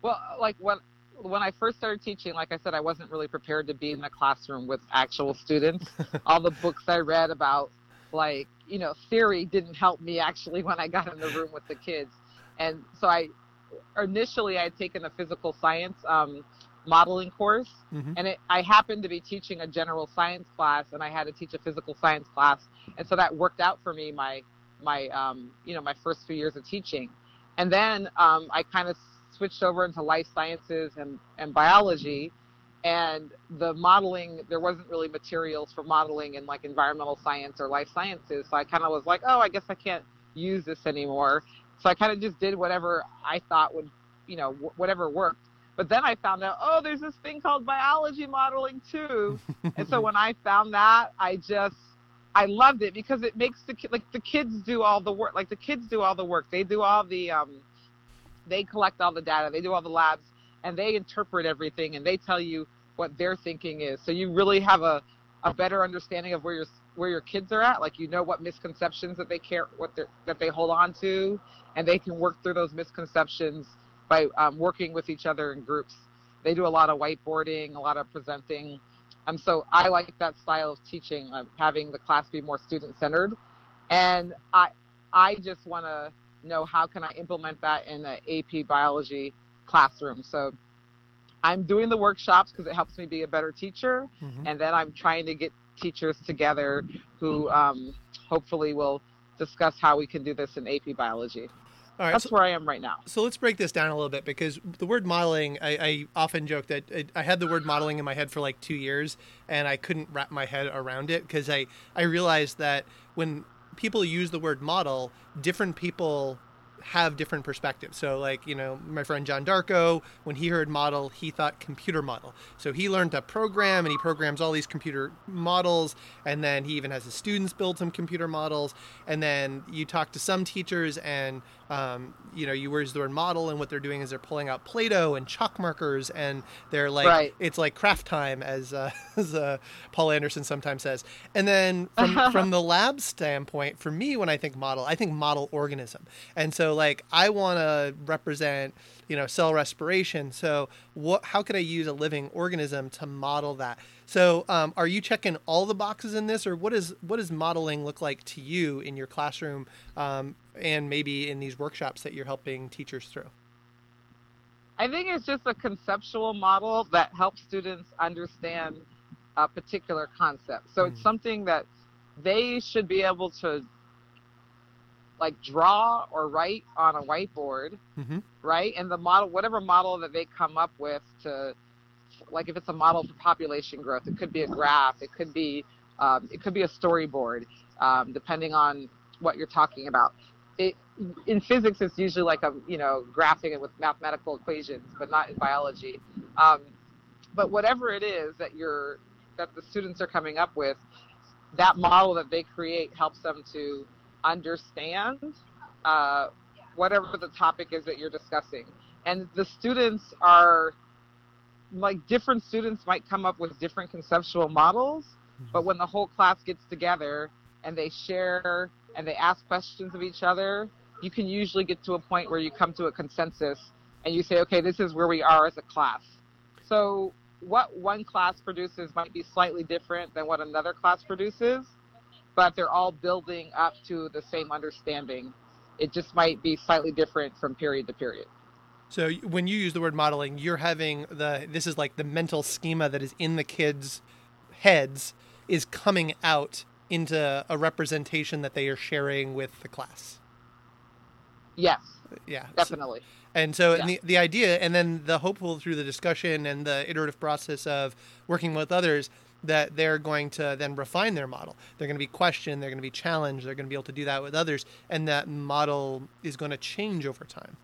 Well, like when when I first started teaching, like I said, I wasn't really prepared to be in the classroom with actual students. All the books I read about, like, you know, theory didn't help me actually when I got in the room with the kids. And so I initially I had taken a physical science um, modeling course, mm-hmm. and it, I happened to be teaching a general science class, and I had to teach a physical science class, and so that worked out for me my my um, you know my first few years of teaching, and then um, I kind of switched over into life sciences and and biology, and the modeling there wasn't really materials for modeling in like environmental science or life sciences, so I kind of was like, oh, I guess I can't use this anymore so I kind of just did whatever I thought would, you know, whatever worked. But then I found out, oh, there's this thing called biology modeling too. and so when I found that, I just, I loved it because it makes the like the kids do all the work. Like the kids do all the work. They do all the, um, they collect all the data. They do all the labs, and they interpret everything, and they tell you what their thinking is. So you really have a, a better understanding of where your where your kids are at. Like you know what misconceptions that they care, what they that they hold on to, and they can work through those misconceptions by um, working with each other in groups. They do a lot of whiteboarding, a lot of presenting. Um, so I like that style of teaching, uh, having the class be more student centered. And I, I just want to know how can I implement that in an AP biology classroom. So I'm doing the workshops because it helps me be a better teacher. Mm-hmm. And then I'm trying to get teachers together who um, hopefully will discuss how we can do this in AP biology. All right, That's so, where I am right now. So let's break this down a little bit because the word modeling, I, I often joke that I, I had the word modeling in my head for like two years and I couldn't wrap my head around it because I, I realized that when people use the word model, different people have different perspectives. So, like, you know, my friend John Darko, when he heard model, he thought computer model. So he learned to program and he programs all these computer models. And then he even has his students build some computer models. And then you talk to some teachers and, um, you know, you use the word model, and what they're doing is they're pulling out Play Doh and chalk markers. And they're like, Right. it's like craft time, as, uh, as uh, Paul Anderson sometimes says. And then from, from the lab standpoint, for me, when I think model, I think model organism. And so, like, I want to represent, you know, cell respiration. So, what? How could I use a living organism to model that? So, um, are you checking all the boxes in this, or what is what does modeling look like to you in your classroom, um, and maybe in these workshops that you're helping teachers through? I think it's just a conceptual model that helps students understand a particular concept. So it's Mhm. something that they should be able to like draw or write on a whiteboard, Mm-hmm. right? And the model, whatever model that they come up with to, like if it's a model for population growth, it could be a graph, it could be, um, it could be a storyboard, um, depending on what you're talking about. It, in physics, it's usually like a you know graphing it with mathematical equations, but not in biology. Um, but whatever it is that you're that the students are coming up with, that model that they create helps them to understand uh, whatever the topic is that you're discussing. And the students are like different students might come up with different conceptual models, but when the whole class gets together and they share and they ask questions of each other, you can usually get to a point where you come to a consensus and you say, okay, this is where we are as a class. So what one class produces might be slightly different than what another class produces, but they're all building up to the same understanding. It just might be slightly different from period to period. So when you use the word modeling, you're having the this is like the mental schema that is in the kids' heads is coming out into a representation that they are sharing with the class. Yes, Yeah. So- definitely. and so Yeah. the, the idea, and then the hopeful through the discussion and the iterative process of working with others, that they're going to then refine their model. They're going to be questioned, they're going to be challenged, they're going to be able to do that with others, and that model is going to change over time.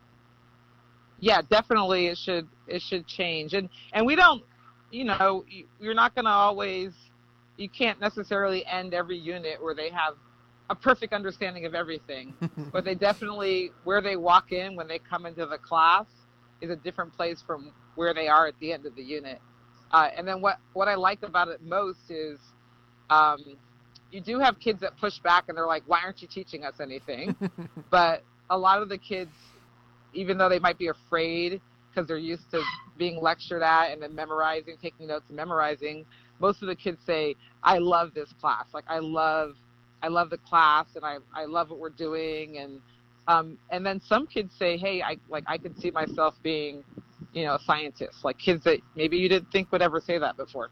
yeah definitely it should it should change and and we don't you know you- you're not going to always you can't necessarily end every unit where they have a perfect understanding of everything but they definitely where they walk in when they come into the class is a different place from where they are at the end of the unit uh, and then what what i like about it most is um, you do have kids that push back and they're like why aren't you teaching us anything? But a lot of the kids even though they might be afraid because they're used to being lectured at and then memorizing taking notes and memorizing most of the kids say i love this class. Like i love i love the class and i, I love what we're doing. And um, and then some kids say hey i like i could see myself being you know scientists, like kids that maybe you didn't think would ever say that before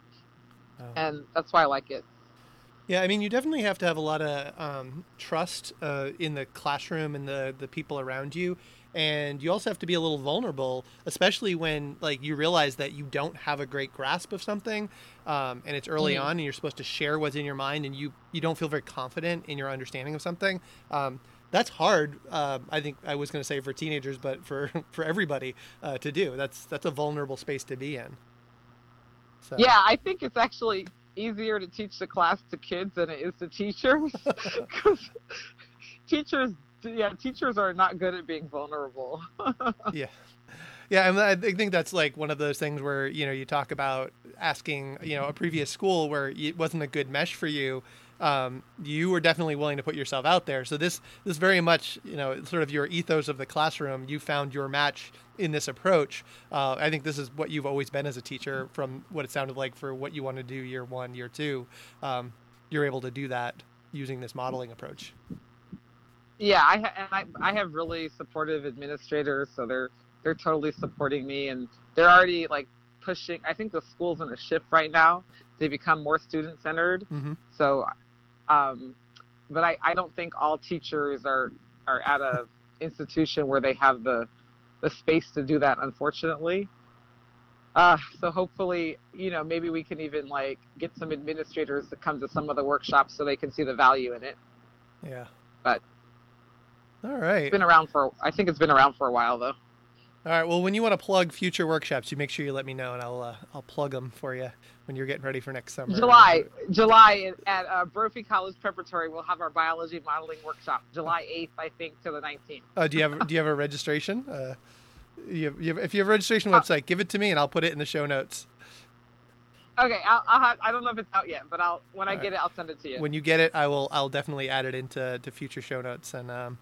Oh. and that's why i like it Yeah, I mean, you definitely have to have a lot of um, trust uh, in the classroom and the the people around you, and you also have to be a little vulnerable, especially when like you realize that you don't have a great grasp of something, um, and it's early Mhm. on, and you're supposed to share what's in your mind, and you you don't feel very confident in your understanding of something. Um, that's hard. Uh, I think I was going to say for teenagers, but for for everybody uh, to do. That's that's a vulnerable space to be in. So. yeah i think it's actually easier to teach the class to kids than it is to teachers 'Cause teachers yeah teachers are not good at being vulnerable yeah yeah and i I think that's like one of those things where you know you talk about asking you know a previous school where it wasn't a good mesh for you um, you were definitely willing to put yourself out there. So this this very much you know sort of your ethos of the classroom. You found your match in this approach. Uh, i think this is what you've always been as a teacher from what it sounded like for what you want to do year one year two. Um, you're able to do that using this modeling approach. Yeah i ha- and I, I have really supportive administrators so they're they're totally supporting me and they're already like pushing i think the school's in a shift right now. They become more student centered hmm so um but i i don't think all teachers are are at a institution where they have the the space to do that unfortunately uh so hopefully you know maybe we can even like get some administrators to come to some of the workshops so they can see the value in it yeah But- All right. It's been around for. I think it's been around for a while though. All right. Well, when you want to plug future workshops, you make sure you let me know, and I'll uh, I'll plug them for you when you're getting ready for next summer. July, July at uh, Brophy College Preparatory, we'll have our biology modeling workshop. July 8th, I think, to the 19th. Uh, do you have Do you have a registration? Uh, you have, you have, if you have a registration website, give it to me, and I'll put it in the show notes. Okay, I'll, I'll have, I don't know if it's out yet, but I'll when I All get it, I'll send it to you. When you get it, I will I'll definitely add it into to future show notes, and um,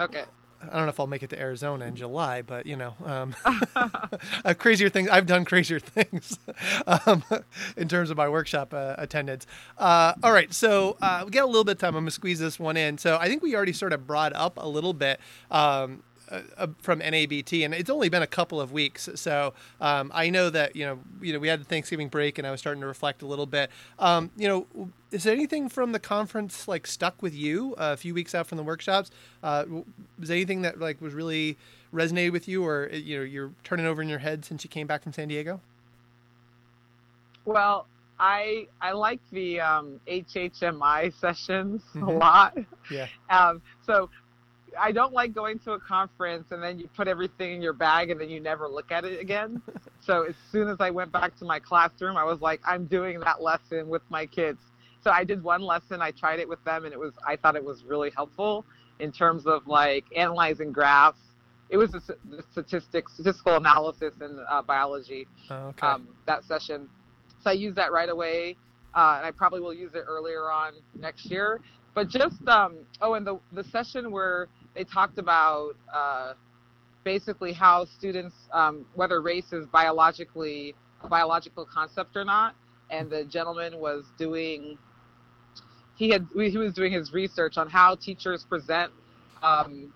okay. I don't know if I'll make it to Arizona in July, but you know, um, uh, crazier things. I've done crazier things um, in terms of my workshop uh, attendance. Uh, all right, so uh, we got a little bit of time. I'm gonna squeeze this one in. So I think we already sort of brought up a little bit. Um, uh, uh, from NABT, and it's only been a couple of weeks. So um, I know that you know, you know, we had the Thanksgiving break, and I was starting to reflect a little bit. Um, you know, is there anything from the conference like stuck with you uh, a few weeks out from the workshops? Uh, was there anything that like was really resonated with you, or you know, you're turning over in your head since you came back from San Diego? Well, I I like the um, HHMI sessions Mhm. a lot. Yeah. Um, so I don't like going to a conference and then you put everything in your bag and then you never look at it again. so as soon as I went back to my classroom, I was like, I'm doing that lesson with my kids. So I did one lesson. I tried it with them, and it was I thought it was really helpful in terms of like analyzing graphs. It was the statistics, statistical analysis in uh, biology Oh, okay. um, that session. So I used that right away, uh, and I probably will use it earlier on next year. But just um, oh, and the the session where they talked about uh, basically how students um, whether race is biologically a biological concept or not, and the gentleman was doing he had he was doing his research on how teachers present um,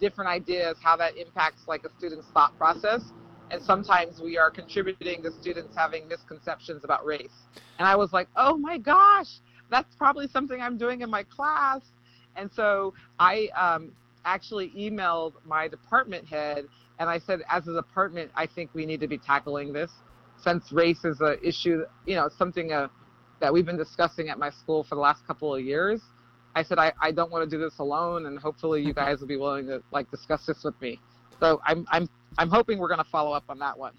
different ideas, how that impacts like a student's thought process and sometimes we are contributing to students having misconceptions about race. And I was like, oh my gosh, that's probably something I'm doing in my class. And so I um, actually emailed my department head and I said, as a department, I think we need to be tackling this since race is an issue, you know, something uh, that we've been discussing at my school for the last couple of years. I said, I, I don't want to do this alone, and hopefully you guys will be willing to like discuss this with me. So I'm I'm I'm hoping we're going to follow up on that one.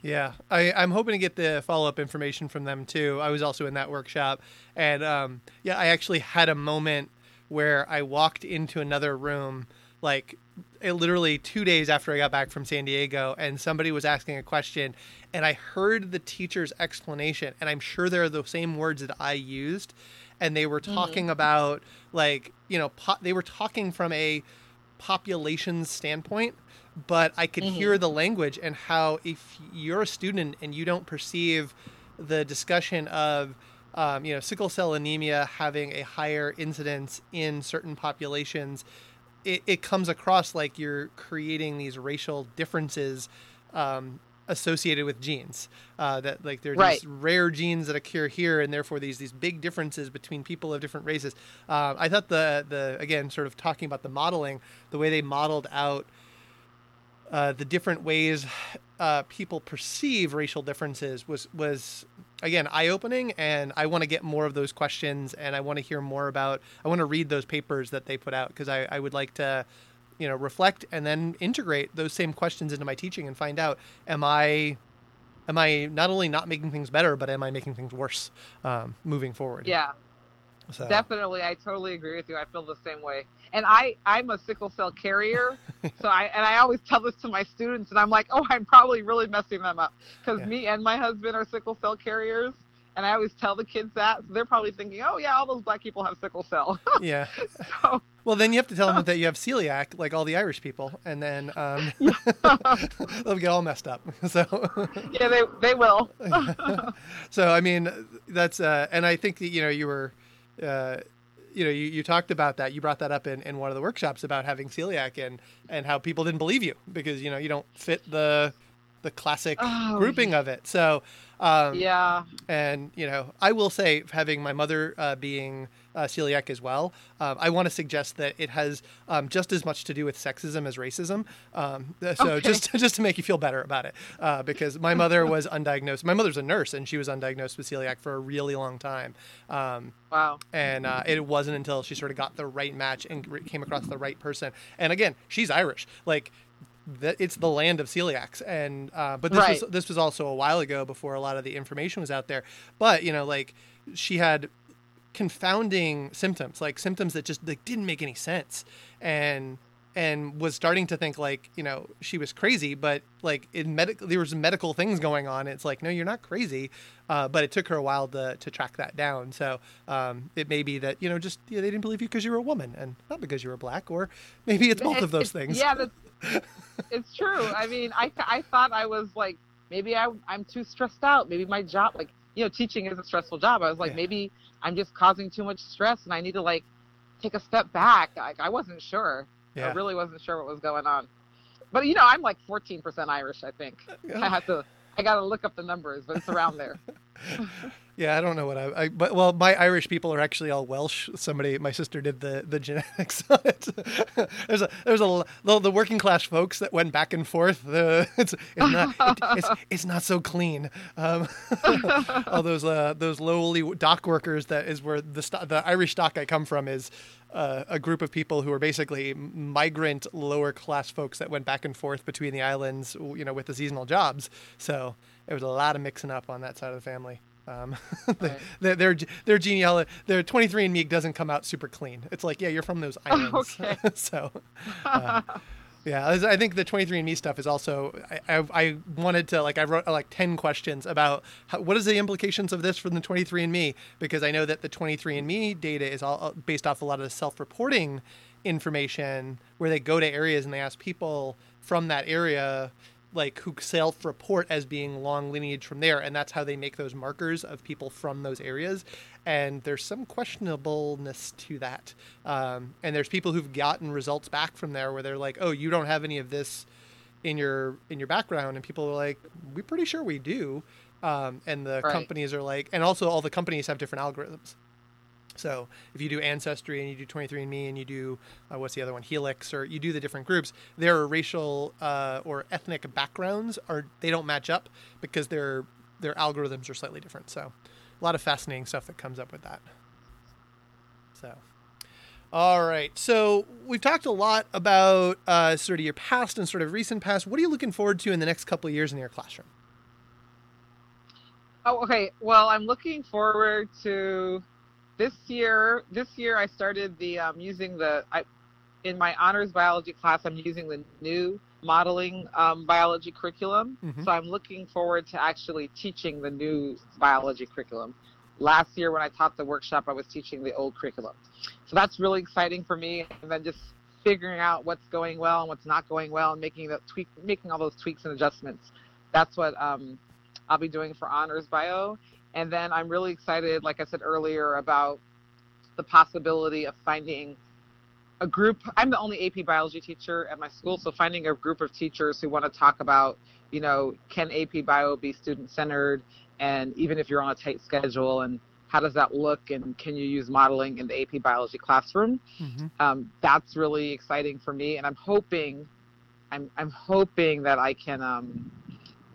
Yeah, I, I'm hoping to get the follow up information from them too. I was also in that workshop, and um, yeah, I actually had a moment where I walked into another room, like it, literally two days after I got back from San Diego, and somebody was asking a question, and I heard the teacher's explanation, and I'm sure they're the same words that I used, and they were mm-hmm. talking about like you know po- they were talking from a population standpoint but I could hear mm-hmm. the language and how if you're a student and you don't perceive the discussion of um, you know sickle cell anemia having a higher incidence in certain populations, it, it comes across like you're creating these racial differences um, associated with genes. Uh, that like there are Right. these rare genes that occur here, and therefore these these big differences between people of different races. Uh, I thought the the again sort of talking about the modeling, the way they modeled out uh, the different ways uh, people perceive racial differences was was again eye opening, and I want to get more of those questions, and I want to hear more about. I want to read those papers that they put out because I, I would like to, you know, reflect and then integrate those same questions into my teaching and find out am I. Am I not only not making things better, but am I making things worse um, moving forward? Yeah, So, definitely. I totally agree with you. I feel the same way. And I I'm a sickle cell carrier, so I and I always tell this to my students, and I'm like, oh, I'm probably really messing them up because Yeah. me and my husband are sickle cell carriers. And I always tell the kids that. So they're probably thinking, oh, yeah, all those black people have sickle cell. yeah. so, Well, then you have to tell them that you have celiac, like all the Irish people, and then um, they'll get all messed up. So, yeah, they, they will. so I mean, that's uh, and I think that you know you were, uh, you know, you, you talked about that. You brought that up in, in one of the workshops about having celiac and and how people didn't believe you because you know you don't fit the the classic Oh, grouping of it. So um, Yeah. and you know, I will say, having my mother uh, being uh, celiac as well, um, I want to suggest that it has um, just as much to do with sexism as racism. Um, so Okay. just just to make you feel better about it, uh, because my mother was undiagnosed. My mother's a nurse, and she was undiagnosed with celiac for a really long time. Um, Wow. and uh, it wasn't until she sort of got the right match and came across the right person. And again, she's Irish, like that. It's the land of celiacs, and uh, but this was this was also a while ago before a lot of the information was out there. But you know, like she had confounding symptoms, like symptoms that just like didn't make any sense, and and was starting to think like you know she was crazy but like in medical there was medical things going on it's like no you're not crazy uh, but it took her a while to, to track that down so um, it may be that you know just yeah, they didn't believe you because you were a woman and not because you were black or maybe it's both It- of those things Yeah, that's, it's true. I mean, I, I thought I was like, maybe I, I'm too stressed out. Maybe my job, like, you know, teaching is a stressful job. I was like, Yeah. maybe I'm just causing too much stress and I need to like take a step back. Like, I wasn't sure. I really wasn't sure what was going on. But, you know, I'm like 14% Irish, I think. I have to, I got to look up the numbers, but it's around there. Yeah, I don't know what I, I but well, my Irish people are actually all Welsh. Somebody, my sister did the the genetics on it. there's a there's a the, the working class folks that went back and forth. The it's it's not it, it's, it's not so clean. Um, all those uh, those lowly dock workers. That is where the the Irish stock I come from is. Uh, a group of people who are basically migrant lower class folks that went back and forth between the islands, you know, with the seasonal jobs. So there was a lot of mixing up on that side of the family. Um, Right. their their their genealogy, their 23andMe doesn't come out super clean. It's like, yeah, you're from those islands. Okay. so, uh, yeah, I think the 23andMe stuff is also. I, I, wanted to like I wrote uh, like 10 questions about how, what is the implications of this for the 23andMe because I know that the 23andMe data is all uh, based off a lot of the self-reporting information where they go to areas and they ask people from that area like who self-report as being long lineage from there and that's how they make those markers of people from those areas. And there's some questionableness to that. Um, and there's people who've gotten results back from there where they're like oh you don't have any of this in your in your background. And people are like we're pretty sure we do. Um, and the Right. companies are like and also all the companies have different algorithms so if you do Ancestry and you do 23andMe and you do uh, what's the other one, Helix, or you do the different groups, their racial uh, or ethnic backgrounds are they don't match up because their their algorithms are slightly different. So a lot of fascinating stuff that comes up with that. So. All right. So we've talked a lot about uh, sort of your past and sort of recent past. What are you looking forward to in the next couple of years in your classroom? Oh, okay. Well, I'm looking forward to this year. This year, I started the um, using the I, in my honors biology class. I'm using the new modeling um, biology curriculum. Mhm. So I'm looking forward to actually teaching the new biology curriculum. Last year, when I taught the workshop, I was teaching the old curriculum. So that's really exciting for me. And then just figuring out what's going well and what's not going well, and making the tweak, making all those tweaks and adjustments. That's what um, I'll be doing for honors bio. And then I'm really excited, like I said earlier, about the possibility of finding a group. I'm the only AP biology teacher at my school, so finding a group of teachers who want to talk about, you know, can AP bio be student centered? And even if you're on a tight schedule, and how does that look? And can you use modeling in the AP biology classroom? Mm-hmm. um, that's really exciting for me, and I'm hoping, I'm I'm hoping that I can um,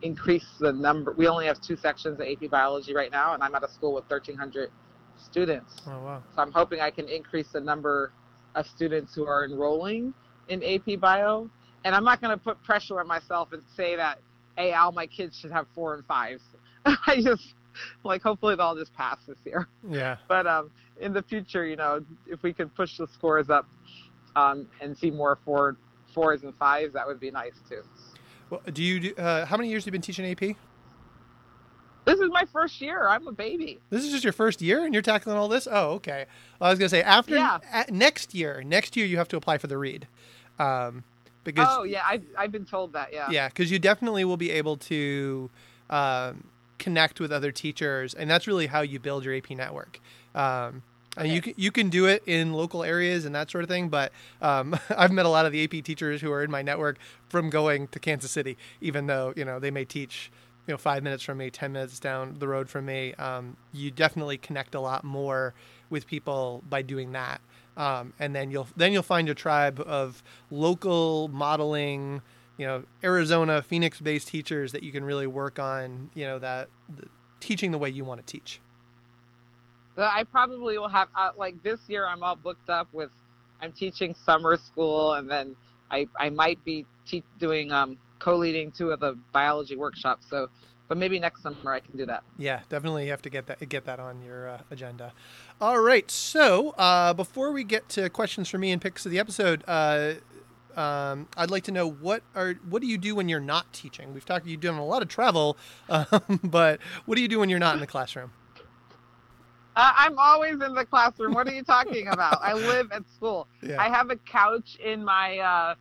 increase the number. We only have two sections of AP Biology right now, and I'm at a school with 1,300 students. Oh wow. So I'm hoping I can increase the number of students who are enrolling in AP Bio. And I'm not going to put pressure on myself and say that, hey, all my kids should have four and fives. I just like hopefully they'll just pass this year Yeah. but um, in the future, you know, if we could push the scores up um, and see more four, fours and fives, that would be nice too. Well, do you do, uh, how many years have you been teaching AP? This is my first year. I'm a baby. This is just your first year, and you're tackling all this. Oh, okay. Well, I was gonna say after Yeah. next year, next year you have to apply for the read, um, because oh yeah, I've I've been told that. Yeah. yeah, because you definitely will be able to um, connect with other teachers, and that's really how you build your AP network. Um, And you can you can do it in local areas and that sort of thing, but um, I've met a lot of the AP teachers who are in my network from going to Kansas City, even though you know they may teach you know five minutes from me, ten minutes down the road from me. Um, you definitely connect a lot more with people by doing that, um, and then you'll then you'll find your tribe of local modeling, you know, Arizona, Phoenix-based teachers that you can really work on, you know, that the, teaching the way you want to teach. I probably will have uh, like this year. I'm all booked up with. I'm teaching summer school, and then I I might be te- doing um, co-leading two of the biology workshops. So, but maybe next summer I can do that. Yeah, definitely you have to get that get that on your uh, agenda. All right, so uh, before we get to questions for me and picks of the episode, uh, um, I'd like to know what are what do you do when you're not teaching? We've talked you've done a lot of travel, um, but what do you do when you're not in the classroom? Uh, I'm always in the classroom. What are you talking about? I live at school. Yeah. I have a couch in my uh,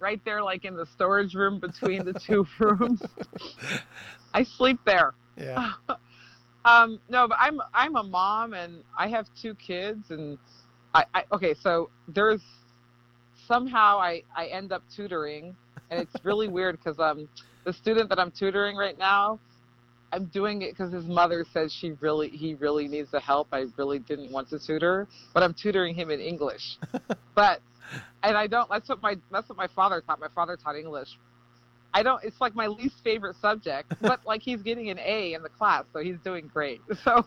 right there, like in the storage room between the two rooms. I sleep there. Yeah. um, no, but I'm I'm a mom and I have two kids and I, I okay. So there's somehow I I end up tutoring and it's really weird because um the student that I'm tutoring right now I'm doing it because his mother says she really he really needs the help. I really didn't want to tutor, but I'm tutoring him in English. but and I don't. That's what my that's what my father taught. My father taught English. I don't. It's like my least favorite subject, but like he's getting an A in the class, so he's doing great. So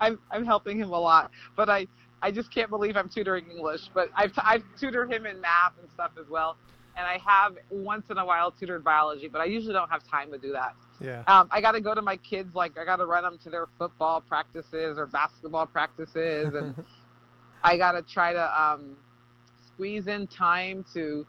I'm I'm helping him a lot. But I I just can't believe I'm tutoring English. But I've I've tutored him in math and stuff as well. And I have once in a while tutored biology, but I usually don't have time to do that. Yeah. Um, I got to go to my kids. Like I got to run them to their football practices or basketball practices, and I got to try to um, squeeze in time to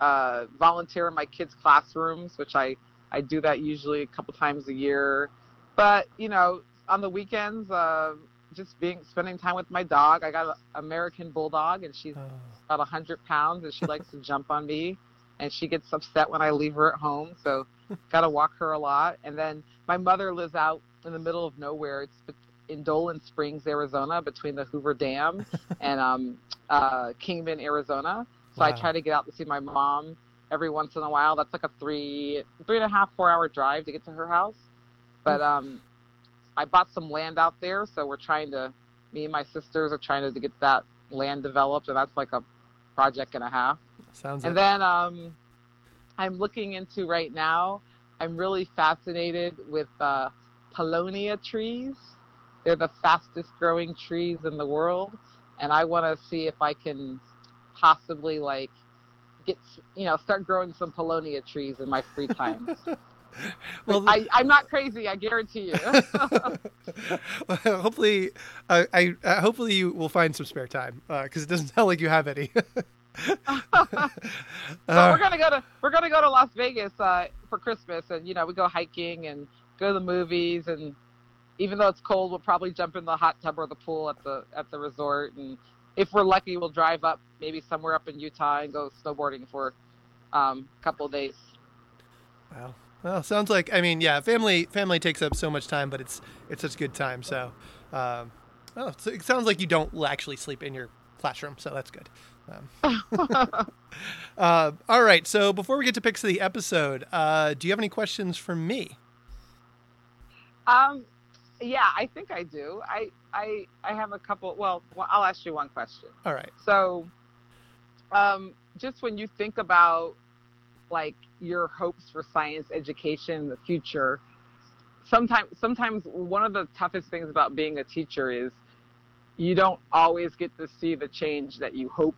uh, volunteer in my kids' classrooms, which I I do that usually a couple times a year. But you know, on the weekends, uh, just being spending time with my dog. I got an American bulldog, and she's oh. about a hundred pounds, and she likes to jump on me, and she gets upset when I leave her at home. So got to walk her a lot. And then my mother lives out in the middle of nowhere. It's in Dolan Springs, Arizona, between the Hoover Dam and um, uh, Kingman, Arizona. So wow. I try to get out to see my mom every once in a while. That's like a three, three and a half, four hour drive to get to her house. But um, I bought some land out there, so we're trying to. Me and my sisters are trying to, to get that land developed, and that's like a project and a half. Sounds. And then um, I'm looking into right now. I'm really fascinated with uh, paulownia trees. They're the fastest growing trees in the world, and I want to see if I can possibly like get you know start growing some paulownia trees in my free time. well, I, am not crazy. I guarantee you. well, hopefully, uh, I uh, hopefully you will find some spare time because uh, it doesn't sound like you have any. so uh, we're gonna go to we're gonna go to Las Vegas uh, for Christmas, and you know we go hiking and go to the movies, and even though it's cold, we'll probably jump in the hot tub or the pool at the at the resort, and if we're lucky, we'll drive up maybe somewhere up in Utah and go snowboarding for um, a couple of days. Wow. Well, sounds like I mean, yeah, family family takes up so much time, but it's it's such a good time. So, um, oh, so it sounds like you don't actually sleep in your classroom, so that's good. Um, uh, all right. So before we get to picks of the episode, uh, do you have any questions for me? Um, yeah, I think I do. I I I have a couple. Well, I'll ask you one question. All right. So, um, just when you think about like your hopes for science education in the future, sometimes sometimes one of the toughest things about being a teacher is you don't always get to see the change that you hope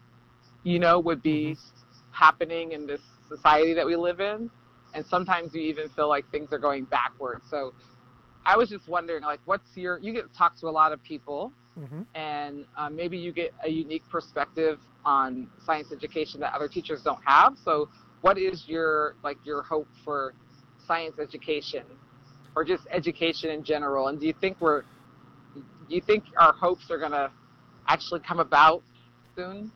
you know, would be mm-hmm. happening in this society that we live in. And sometimes you even feel like things are going backwards. So I was just wondering, like, what's your, you get to talk to a lot of people, mm-hmm. and uh, maybe you get a unique perspective on science education that other teachers don't have. So what is your, like, your hope for science education or just education in general? And do you think we're, do you think our hopes are going to actually come about soon?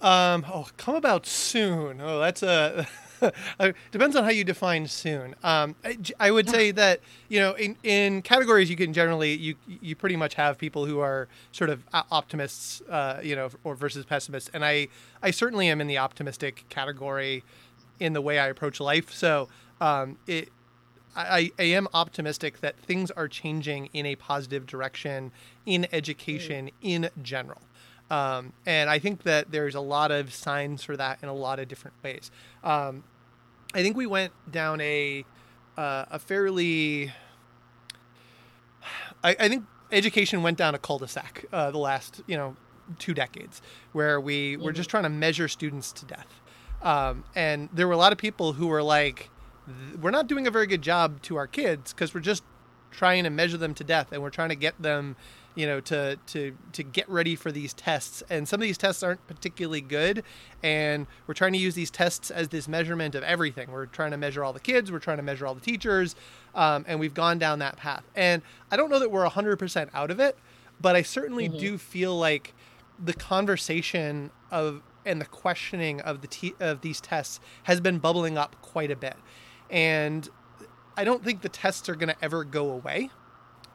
Um, oh, come about soon. Oh, that's a depends on how you define soon. Um, I, I, would say that you know in, in categories you can generally you you pretty much have people who are sort of optimists, uh, you know, or versus pessimists, and I I certainly am in the optimistic category in the way I approach life. So um, it I, I, am optimistic that things are changing in a positive direction in education mm. in general. Um, and I think that there's a lot of signs for that in a lot of different ways. Um, I think we went down a uh, a fairly. I, I, think education went down a cul-de-sac uh, the last you know two decades, where we mm-hmm. were just trying to measure students to death, um, and there were a lot of people who were like, "We're not doing a very good job to our kids because we're just trying to measure them to death, and we're trying to get them you know to to to get ready for these tests. And some of these tests aren't particularly good and we're trying to use these tests as this measurement of everything. We're trying to measure all the kids we're trying to measure all the teachers um, and we've gone down that path. And i don't know that we're 100% out of it but i certainly mm-hmm. do feel like the conversation of and the questioning of the te- of these tests has been bubbling up quite a bit and i don't think the tests are going to ever go away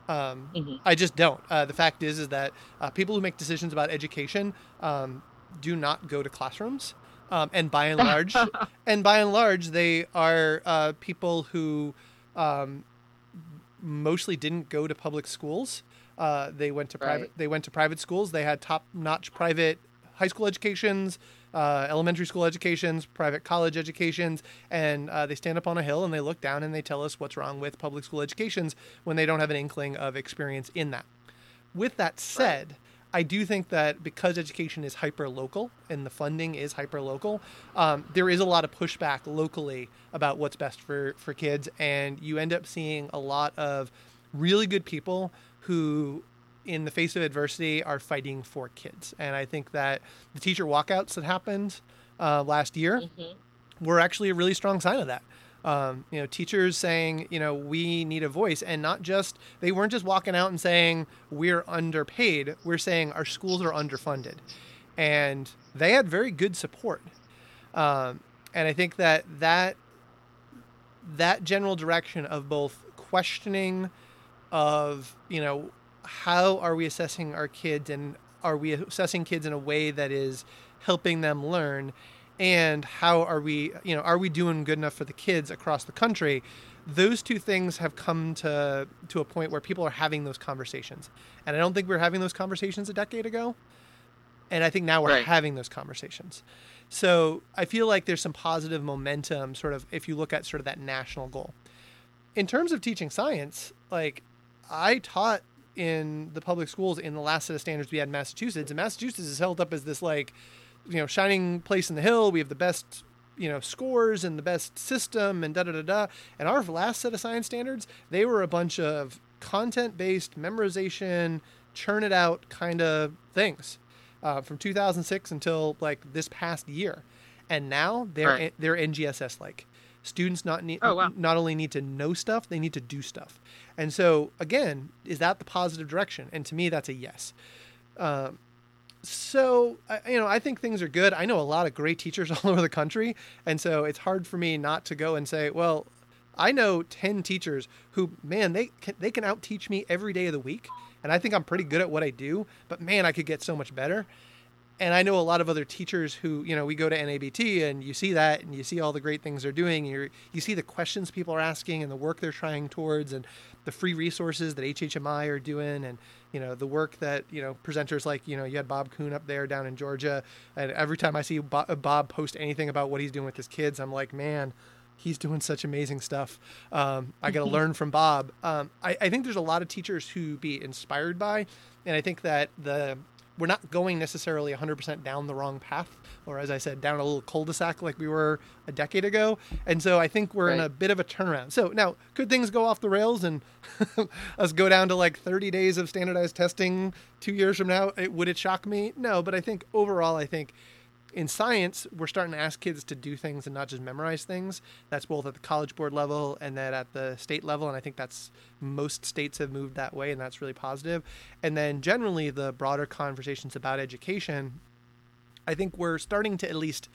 um, mm-hmm. I just don't. Uh, the fact is, is that uh, people who make decisions about education um, do not go to classrooms, um, and by and large, and by and large, they are uh, people who um, mostly didn't go to public schools. Uh, they went to private. Right. They went to private schools. They had top-notch private high school educations uh, elementary school educations, private college educations, and uh, they stand up on a hill and they look down and they tell us what's wrong with public school educations when they don't have an inkling of experience in that. With that said, right. I do think that because education is hyper local and the funding is hyper local, um, there is a lot of pushback locally about what's best for, for kids. And you end up seeing a lot of really good people who in the face of adversity are fighting for kids. And I think that the teacher walkouts that happened uh, last year mm-hmm. were actually a really strong sign of that. Um, you know, teachers saying, you know, we need a voice, and not just they weren't just walking out and saying we're underpaid. We're saying our schools are underfunded, and they had very good support. Um, and I think that that that general direction of both questioning of you know how are we assessing our kids and are we assessing kids in a way that is helping them learn? And how are we you know are we doing good enough for the kids across the country? Those two things have come to to a point where people are having those conversations. And i don't think we were having those conversations a decade ago. And i think now we're right. having those conversations. So i feel like there's some positive momentum sort of if you look at sort of that national goal. In terms of teaching science like i taught in the public schools in the last set of standards we had in Massachusetts. And Massachusetts is held up as this like, you know, shining place in the hill. We have the best, you know, scores and the best system and da da da da. And our last set of science standards, they were a bunch of content based memorization, churn it out kind of things uh, from 2006 until like this past year. And now they're right. they're NGSS like. Students not need oh, wow. not only need to know stuff, they need to do stuff. And so again, is that the positive direction? And to me, that's a yes. Um, so you know, I think things are good. I know a lot of great teachers all over the country, and so it's hard for me not to go and say, well, I know ten teachers who, man, they can, they can out teach me every day of the week, and I think I'm pretty good at what I do. But man, I could get so much better and I know a lot of other teachers who, you know, we go to NABT and you see that and you see all the great things they're doing. You you see the questions people are asking and the work they're trying towards and the free resources that HHMI are doing and you know the work that you know presenters like you know you had Bob Kuhn up there down in Georgia and every time I see Bob post anything about what he's doing with his kids, I'm like, man. He's doing such amazing stuff. Um, I got to learn from Bob. Um, I, I think there's a lot of teachers who be inspired by, and I think that the we're not going necessarily 100% down the wrong path or as i said down a little cul-de-sac like we were a decade ago. And so i think we're right. in a bit of a turnaround. So now could things go off the rails and us go down to like 30 days of standardized testing two years from now? It, would it shock me? No but i think overall i think in science, we're starting to ask kids to do things and not just memorize things. That's both at the college board level and then at the state level. And I think that's most states have moved that way, and that's really positive. And then generally, the broader conversations about education, I think we're starting to at least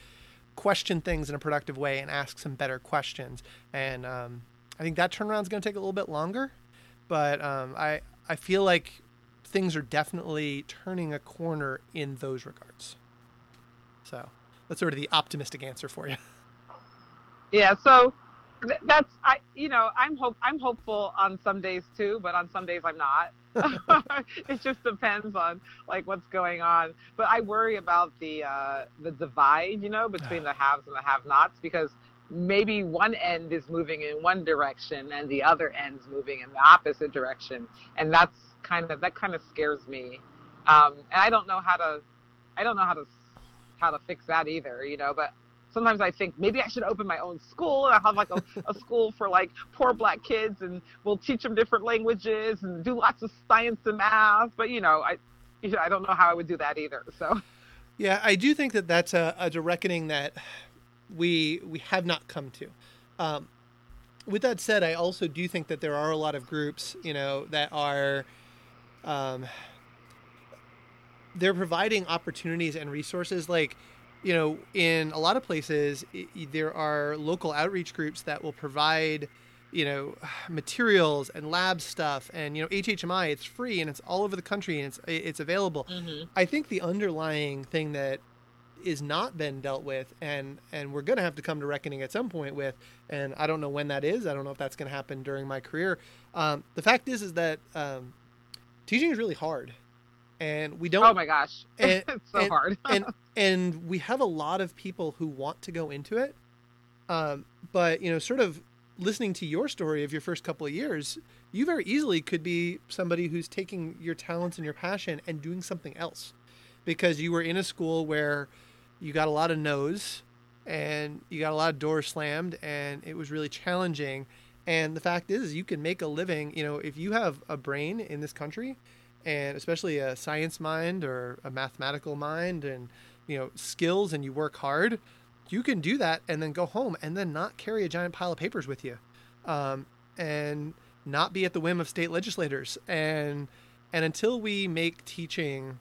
question things in a productive way and ask some better questions. And um, I think that turnaround is going to take a little bit longer, but um, I I feel like things are definitely turning a corner in those regards. So that's sort of the optimistic answer for you. Yeah. So th- that's I. You know, I'm hope I'm hopeful on some days too, but on some days I'm not. it just depends on like what's going on. But I worry about the uh, the divide, you know, between the haves and the have-nots because maybe one end is moving in one direction and the other end's moving in the opposite direction, and that's kind of that kind of scares me. Um, and I don't know how to I don't know how to how to fix that either, you know. But sometimes I think maybe I should open my own school and I'll have like a, a school for like poor black kids and we'll teach them different languages and do lots of science and math. But you know, I you know, I don't know how I would do that either. So. Yeah, I do think that that's a, a reckoning that we we have not come to. Um, with that said, I also do think that there are a lot of groups, you know, that are um, they're providing opportunities and resources like you know in a lot of places it, there are local outreach groups that will provide you know materials and lab stuff and you know HHMI it's free and it's all over the country and it's it's available. Mm-hmm. I think the underlying thing that is not been dealt with and and we're going to have to come to reckoning at some point with and I don't know when that is. I don't know if that's going to happen during my career. Um, the fact is is that um, teaching is really hard and we don't oh my gosh. and, it's so and, hard. and and we have a lot of people who want to go into it um, but you know sort of listening to your story of your first couple of years you very easily could be somebody who's taking your talents and your passion and doing something else because you were in a school where you got a lot of no's and you got a lot of doors slammed and it was really challenging. And the fact is you can make a living you know if you have a brain in this country and especially a science mind or a mathematical mind and you know skills and you work hard you can do that and then go home and then not carry a giant pile of papers with you um, and not be at the whim of state legislators. And and until we make teaching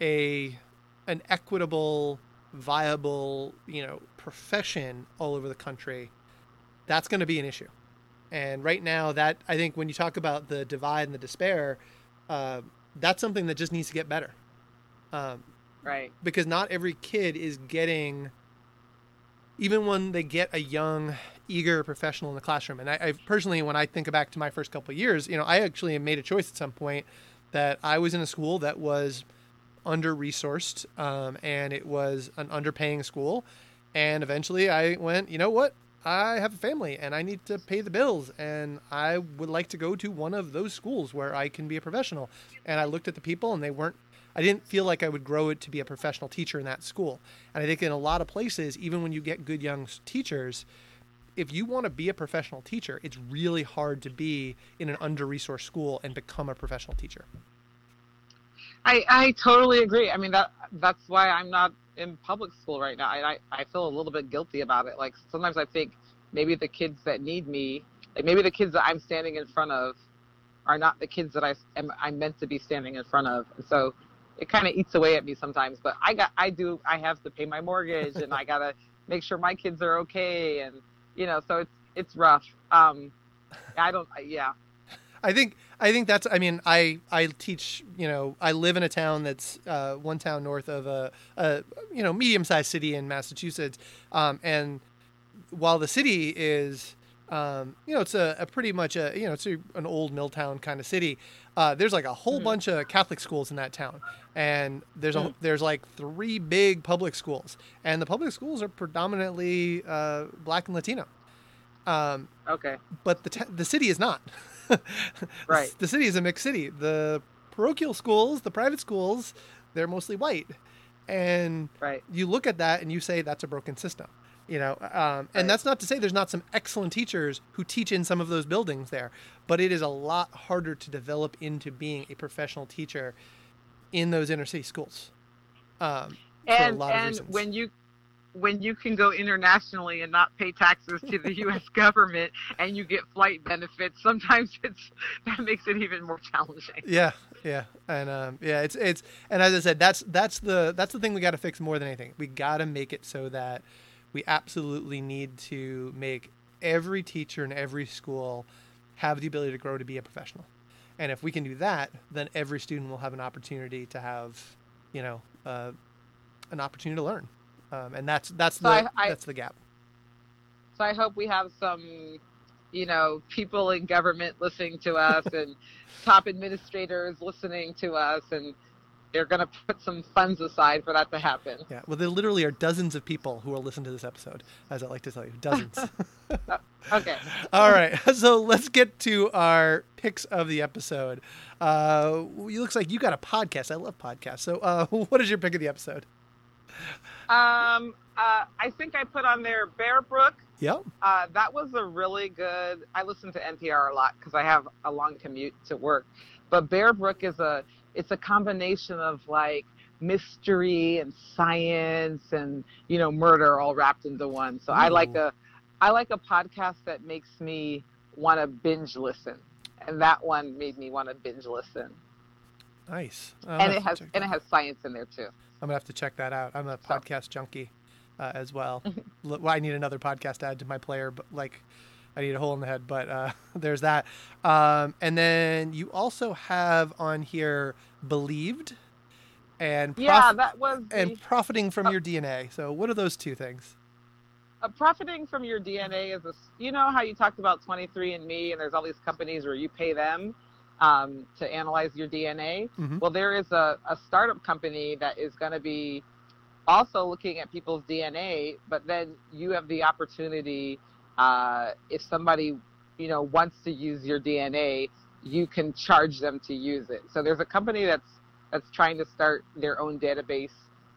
a an equitable viable you know profession all over the country that's going to be an issue. And right now that i think when you talk about the divide and the despair uh, that's something that just needs to get better. Um, right. Because not every kid is getting, even when they get a young, eager professional in the classroom. And I, I personally, when I think back to my first couple of years, you know, I actually made a choice at some point that I was in a school that was under resourced um, and it was an underpaying school. And eventually I went, you know what? I have a family and I need to pay the bills and I would like to go to one of those schools where I can be a professional. And I looked at the people and they weren't I didn't feel like I would grow it to be a professional teacher in that school. And I think in a lot of places, even when you get good young teachers, if you want to be a professional teacher, it's really hard to be in an under resourced school and become a professional teacher. I, I totally agree. I mean that that's why I'm not in public school right now. I, I, I feel a little bit guilty about it. Like sometimes I think maybe the kids that need me, like maybe the kids that I'm standing in front of, are not the kids that I am I'm meant to be standing in front of. And so it kind of eats away at me sometimes. But I got I do I have to pay my mortgage and I gotta make sure my kids are okay and you know so it's it's rough. Um, I don't yeah I think I think that's. I mean, I I teach. You know, I live in a town that's uh, one town north of a, a you know medium sized city in Massachusetts, um, and while the city is. Um, you know, it's a, a, pretty much a you know it's a, an old mill town kind of city. Uh, there's like a whole mm. bunch of Catholic schools in that town, and there's mm. a, there's like three big public schools, and the public schools are predominantly uh, black and Latino. Um, okay. But the t- the city is not. right. The city is a mixed city. The parochial schools, the private schools, they're mostly white, and right. you look at that and you say that's a broken system. You know, um, and right. that's not to say there's not some excellent teachers who teach in some of those buildings there, but it is a lot harder to develop into being a professional teacher in those inner city schools. Um, and and when you when you can go internationally and not pay taxes to the U.S. government and you get flight benefits, sometimes it's that makes it even more challenging. Yeah, yeah, and um, yeah, it's it's and as I said, that's that's the that's the thing we got to fix more than anything. We got to make it so that we absolutely need to make every teacher in every school have the ability to grow to be a professional. And if we can do that, then every student will have an opportunity to have, you know, uh, an opportunity to learn. Um, and that's that's So the I- I- that's the gap. So I hope we have some, you know, people in government listening to us and top administrators listening to us, and they're going to put some funds aside for that to happen. Yeah. Well, there literally are dozens of people who will listen to this episode, as I like to tell you, dozens. Okay. All right, so let's get to our picks of the episode. Uh, it looks like you got a podcast. I love podcasts. So, uh, what is your pick of the episode? Um, uh, I think I put on there Bear Brook. Yep. Uh, that was a really good. I listen to NPR a lot because I have a long commute to work. But Bear Brook is a it's a combination of like mystery and science and you know murder all wrapped into one. So I like a I like a podcast that makes me want to binge listen, and that one made me want to binge listen. Nice. I'll and it has and that it has science in there too. I'm gonna have to check that out. I'm a So- podcast junkie uh, as well. Well, I need another podcast to add to my player, but like, I need a hole in the head. But uh, there's that. Um, and then you also have on here believed and prof- Yeah, that was the, and profiting from your DNA. So what are those two things? uh, profiting from your DNA is a, you know how you talked about 23andMe and there's all these companies where you pay them um, to analyze your DNA. Mhm. Well, there is a, a startup company that is going to be also looking at people's DNA, but then you have the opportunity uh, if somebody you know wants to use your DNA, you can charge them to use it. So there's a company that's that's trying to start their own database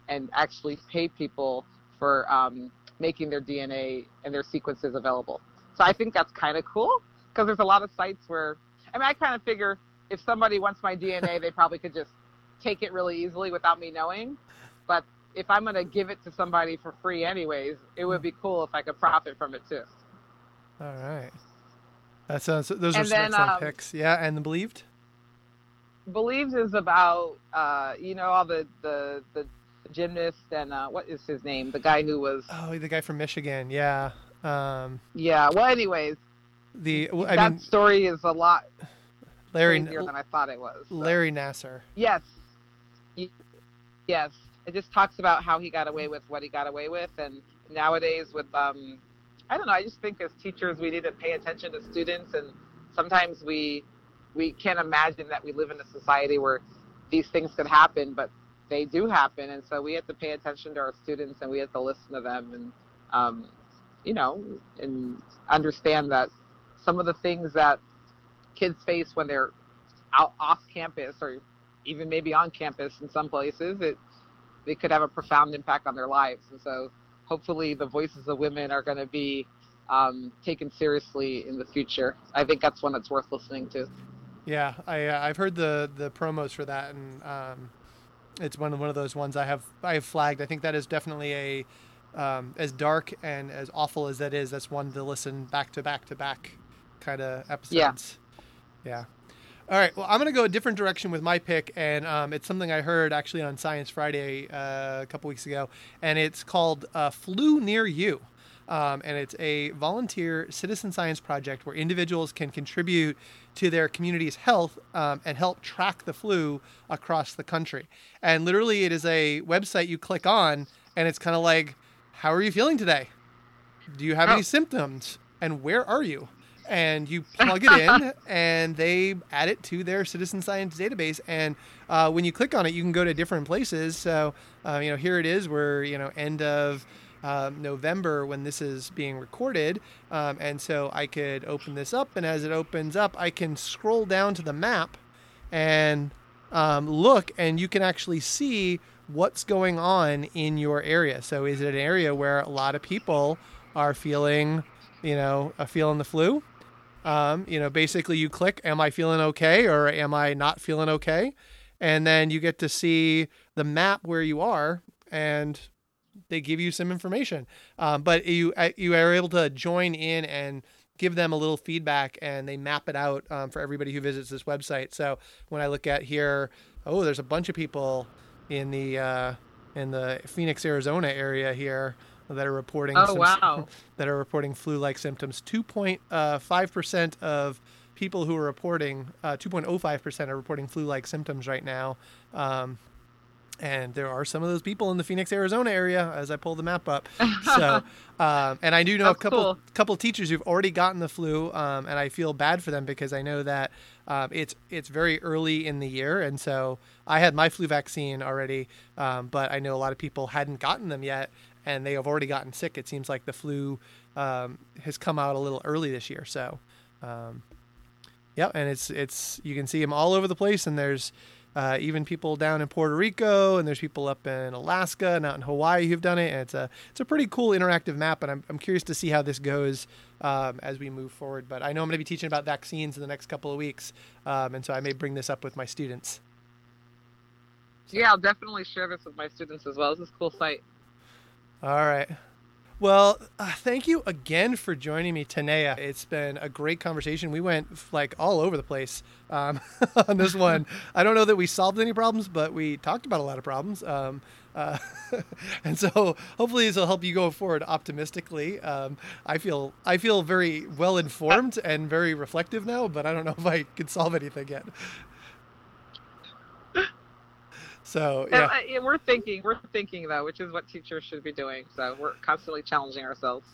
and actually pay people for um, making their DNA and their sequences available. So I think that's kind of cool because there's a lot of sites where I mean I kind of figure if somebody wants my DNA, they probably could just take it really easily without me knowing. But if I'm going to give it to somebody for free anyways, it would be cool if I could profit from it too. All right. That sounds. Those are And some then, excellent um, picks. Yeah, and the believed. Believed is about uh, you know all the the the gymnast and uh, what is his name? The guy who was Oh, the guy from Michigan. Yeah. Um, yeah. Well, anyways, the that mean story is a lot Larry crazier than I thought it was. so. Larry Nassar. Yes. Yes. It just talks about how he got away with what he got away with, and nowadays with um, I don't know. I just think as teachers we need to pay attention to students, and sometimes we we can't imagine that we live in a society where these things could happen, but they do happen, and so we have to pay attention to our students, and we have to listen to them, and um, you know, and understand that some of the things that kids face when they're out off campus or even maybe on campus in some places, it it could have a profound impact on their lives. And so hopefully the voices of women are going to be um, taken seriously in the future. I think that's one that's worth listening to. Yeah, I uh, I've heard the the promos for that, and um, it's one of one of those ones I have I have flagged. I think that is definitely a um, as dark and as awful as that is. That's one to listen back to back to back kind of episodes. Yeah. All right. Well, I'm going to go a different direction with my pick, and um, it's something I heard actually on Science Friday uh, a couple weeks ago, and it's called uh, "Flu Near You." Um, and it's a volunteer citizen science project where individuals can contribute to their community's health um, and help track the flu across the country. And literally, it is a website you click on, and it's kind of like, "How are you feeling today? Do you have Oh. any symptoms? And where are you?" And you plug it in, and they add it to their citizen science database. And uh, when you click on it, you can go to different places. So, uh, you know, here it is. We're you know end of um, November when this is being recorded. Um, and so I could open this up, and as it opens up, I can scroll down to the map and um, look, and you can actually see what's going on in your area. So, is it an area where a lot of people are feeling, you know, uh, feeling the flu? Um, you know, basically, you click, "Am I feeling okay?" or "Am I not feeling okay?" And then you get to see the map where you are, and they give you some information. Um, but you uh, you are able to join in and give them a little feedback, and they map it out um, for everybody who visits this website. So when I look at here, oh, there's a bunch of people in the uh, in the Phoenix, Arizona area here. That are reporting. Oh some- wow. that are reporting flu-like symptoms. 2.5 percent of people who are reporting, uh, 2.05 percent are reporting flu-like symptoms right now. Um, and there are some of those people in the Phoenix, Arizona area as I pull the map up. So, um, and I do know That's a couple cool. couple teachers who've already gotten the flu, um, and I feel bad for them because I know that um, it's it's very early in the year, and so I had my flu vaccine already, um, but I know a lot of people hadn't gotten them yet, and they have already gotten sick. It seems like the flu um, has come out a little early this year, so. Um, Yep, and it's it's you can see them all over the place, and there's uh, even people down in Puerto Rico, and there's people up in Alaska and out in Hawaii who've done it. And it's a it's a pretty cool interactive map, and I'm I'm curious to see how this goes um, as we move forward. But I know I'm going to be teaching about vaccines in the next couple of weeks, um, and so I may bring this up with my students. Yeah, I'll definitely share this with my students as well. This is a cool site. All right. Well, uh, thank you again for joining me, Tanea. It's been a great conversation. We went like all over the place um, on this one. I don't know that we solved any problems, but we talked about a lot of problems. Um, uh, and so hopefully this will help you go forward optimistically. Um, I feel I feel very well informed and very reflective now, but I don't know if I can solve anything yet. So And, yeah. yeah, we're thinking, we're thinking though, which is what teachers should be doing. So we're constantly challenging ourselves.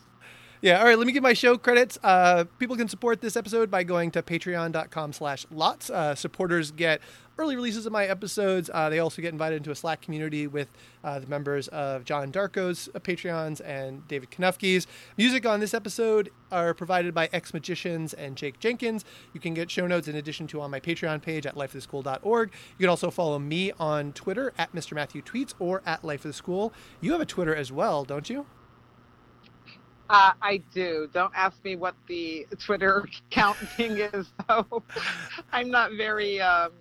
Yeah, all right, let me give my show credits. Uh, people can support this episode by going to patreon.com slash lots. Uh, supporters get early releases of my episodes. Uh, they also get invited into a Slack community with uh, the members of John Darko's uh, Patreons and David Knuffke's. Music on this episode are provided by Ex Magicians and Jake Jenkins. You can get show notes in addition to on my Patreon page at lifeoftheschool.org. You can also follow me on Twitter at Mr. Matthew Tweets or at Life of the School. You have a Twitter as well, don't you? Uh, I do. Don't ask me what the Twitter account thing is, though. I'm not very, um,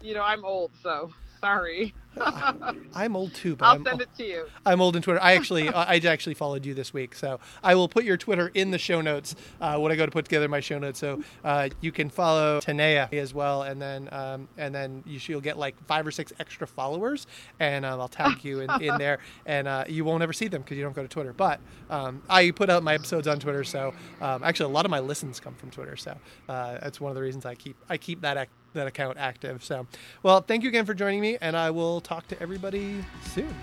you know, I'm old, so sorry. I'm old too, but I'll I'm, send it to you. I'm old in Twitter. I actually, I actually followed you this week, so I will put your Twitter in the show notes uh, when I go to put together my show notes. So uh, you can follow Tanea as well, and then um, and then you you'll get like five or six extra followers, and um, I'll tag you in, in there, and uh, you won't ever see them because you don't go to Twitter. But um, I put out my episodes on Twitter, so um, actually a lot of my listens come from Twitter. So uh, that's one of the reasons I keep I keep that that account active. So, well, thank you again for joining me, and I will talk to everybody soon.